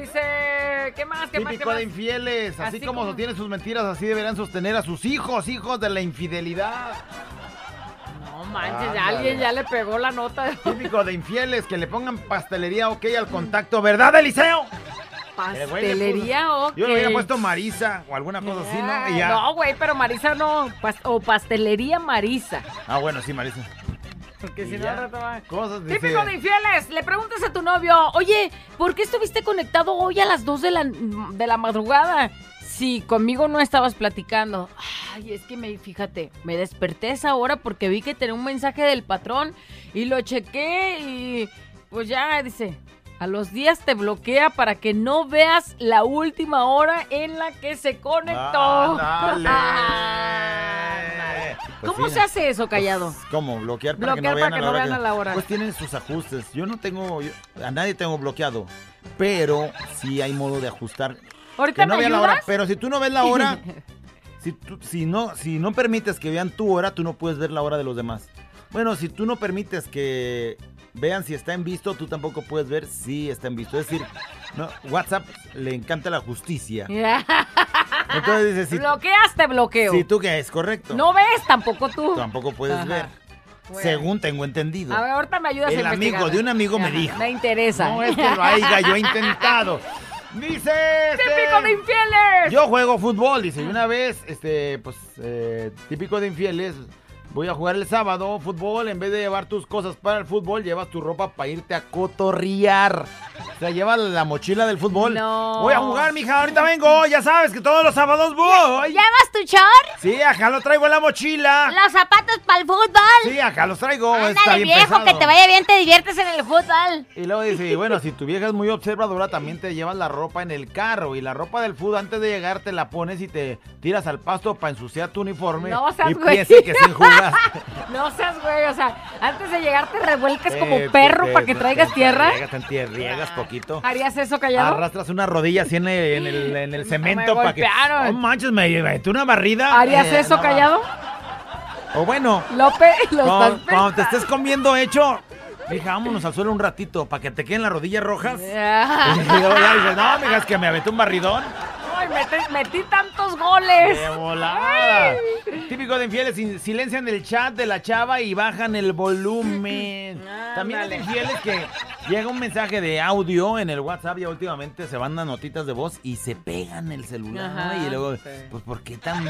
Dice, ¿qué más? ¿Qué más? ¿Qué Típico más? de infieles, así, Así como, como- sostiene sus mentiras, así deberán sostener a sus hijos, hijos de la infidelidad. No manches, ya alguien ya le pegó la nota. Típico de infieles, que le pongan pastelería ok al contacto, ¿verdad, Eliseo? Pastelería, ok. Yo le había puesto Marisa o alguna cosa así, ¿no? Y ya. No, güey, pero Marisa no. pas- o pastelería Marisa. Ah, bueno, sí, Marisa. Porque si no, al rato va- Cosas, Típico de infieles. Le preguntas a tu novio, oye, ¿por qué estuviste conectado hoy a las 2 de la, de la madrugada? Si conmigo no estabas platicando. Ay, es que me, fíjate, me desperté esa hora porque vi que tenía un mensaje del patrón y lo chequé y pues ya, dice, a los días te bloquea para que no veas la última hora en la que se conectó. Ándale. [LAUGHS] Pues ¿Cómo se hace eso, callado? ¿Cómo? Bloquear para Bloquear que no vean, para que a, la hora vean a la hora. Pues tienen sus ajustes. Yo no tengo, yo- a nadie tengo bloqueado, pero sí hay modo de ajustar. ¿Ahorita que no me vean la hora. Pero si tú no ves la hora, [LAUGHS] si, tú- si, no, si no permites que vean tu hora, tú no puedes ver la hora de los demás. Bueno, si tú no permites que vean si está en visto, tú tampoco puedes ver si está en visto. Es decir, no, WhatsApp le encanta la justicia. [LAUGHS] Entonces dice, si, Bloqueas, te bloqueo. si tú que es correcto. No ves, tampoco tú. Tampoco puedes Ajá. ver. Bueno. Según tengo entendido. A ver, ahorita me ayudas a El amigo de un amigo me dijo. Me interesa. No es que lo haya yo intentado. Dice este, ¡Típico de infieles! Yo juego fútbol, dice. Y una vez, este, pues, eh, típico de infieles. Voy a jugar el sábado fútbol. En vez de llevar tus cosas para el fútbol, llevas tu ropa para irte a cotorrear. O sea, llevas la mochila del fútbol. No. Voy a jugar, mija. Ahorita vengo. Ya sabes que todos los sábados voy. ¿Llevas tu short? Sí, acá lo traigo en la mochila. ¿Los zapatos para el fútbol? Sí, acá los traigo. está Ándale, bien viejo, pesado. que te vaya bien, te diviertes en el fútbol. Y luego dice, y bueno, si tu vieja es muy observadora, también te llevas la ropa en el carro. Y la ropa del fútbol, antes de llegar, te la pones y te tiras al pasto para ensuciar tu uniforme. No seas y güey. que sin jugar. [LAUGHS] No seas güey, o sea, antes de llegar te revuelcas como Eh, perro te- para que te- traigas te tierra. Riegas, te poquito. ¿Harías eso callado? Arrastras una rodilla así en el, en el, en el cemento Me para que. No manches, me metí una barrida. ¿Harías Eh, eso no. callado? O bueno, López, [LAUGHS] lo cuando, cuando te estés comiendo hecho, mija, vámonos al suelo un ratito para que te queden las rodillas rojas. [LAUGHS] Y luego ya dices, no, mija, es que me aventé un barridón. Metí, metí tantos goles. ¡Qué volada! Típico de infieles, silencian el chat de la chava y bajan el volumen. [LAUGHS] También hay de infieles que llega un mensaje de audio en el WhatsApp y últimamente se mandan notitas de voz y se pegan el celular. y luego, sí. pues, ¿por qué, tan,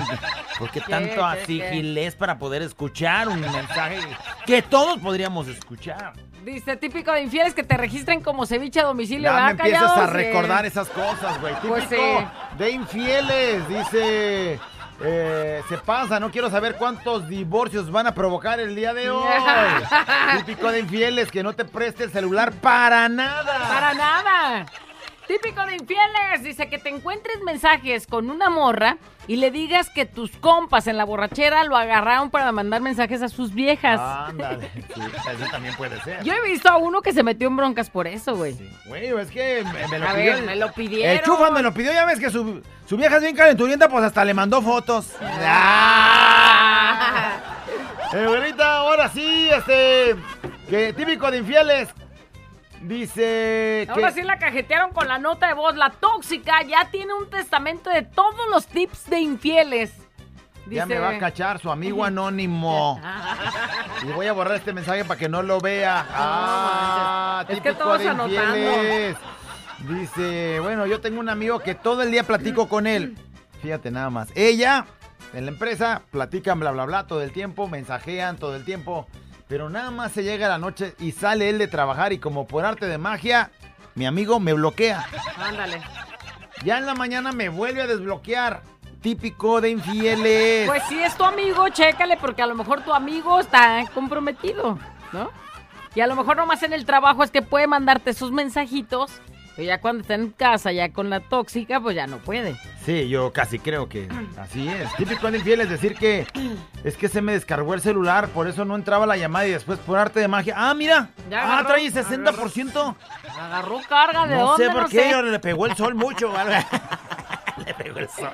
por qué ¿Qué, tanto así gilés para poder escuchar un mensaje que todos podríamos escuchar? Dice, típico de infieles que te registren como ceviche a domicilio, Ya me ¿verdad, empiezas a Callados? recordar Eh, esas cosas, güey. Típico Pues sí. de infieles, dice. eh, se pasa, no quiero saber cuántos divorcios van a provocar el día de [LAUGHS] hoy. Típico de infieles que no te preste el celular para nada. Para nada. Típico de infieles. Dice que te encuentres mensajes con una morra y le digas que tus compas en la borrachera lo agarraron para mandar mensajes a sus viejas. Ándale, [LAUGHS] sí, eso también puede ser. Yo he visto a uno que se metió en broncas por eso, güey. Güey, es que me, me lo A pidió. ver, me lo pidieron. El chufan me lo pidió, ya ves que su, su vieja es bien calenturienta, pues hasta le mandó fotos. [LAUGHS] Ah. Eh, güerita, ahora sí, este. Que típico de infieles. Dice. Ahora que, sí la cajetearon con la nota de voz. La tóxica ya tiene un testamento de todos los tips de infieles. Ya me va a cachar su amigo [LAUGHS] anónimo. Y voy a borrar este mensaje para que no lo vea. Ah, Es que todos de anotando. Dice, bueno, yo tengo un amigo que todo el día platico con él. Fíjate nada más. Ella, en la empresa, platican bla, bla, bla todo el tiempo, mensajean todo el tiempo. Pero nada más se llega la noche y sale él de trabajar y como por arte de magia, mi amigo me bloquea. Ándale. Ya en la mañana me vuelve a desbloquear. Típico de infieles. Pues si es tu amigo, chécale, porque a lo mejor tu amigo está comprometido, ¿no? Y a lo mejor nomás en el trabajo es que puede mandarte esos mensajitos, pero ya cuando está en casa, ya con la tóxica, pues ya no puede. Sí, yo casi creo que así es. Típico de infieles decir que es que se me descargó el celular, por eso no entraba la llamada y después por arte de magia. Ah, mira. Ya ah, agarró, trae 60%. Agarró carga de No dónde, sé por no qué, sé. le pegó el sol mucho. ¿vale? [LAUGHS] le pegó el sol.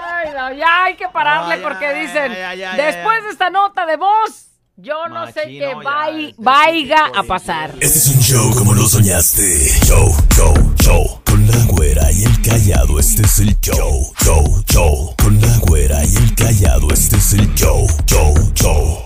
Ay, no, ya hay que pararle porque dicen, después de esta nota de voz, yo no sé qué va vaya a pasar. Este es un show como lo soñaste. Show, show, show. Con la güera y el callado, este es el show. Show, show. Con la güera y el callado, este es el show. Show, show.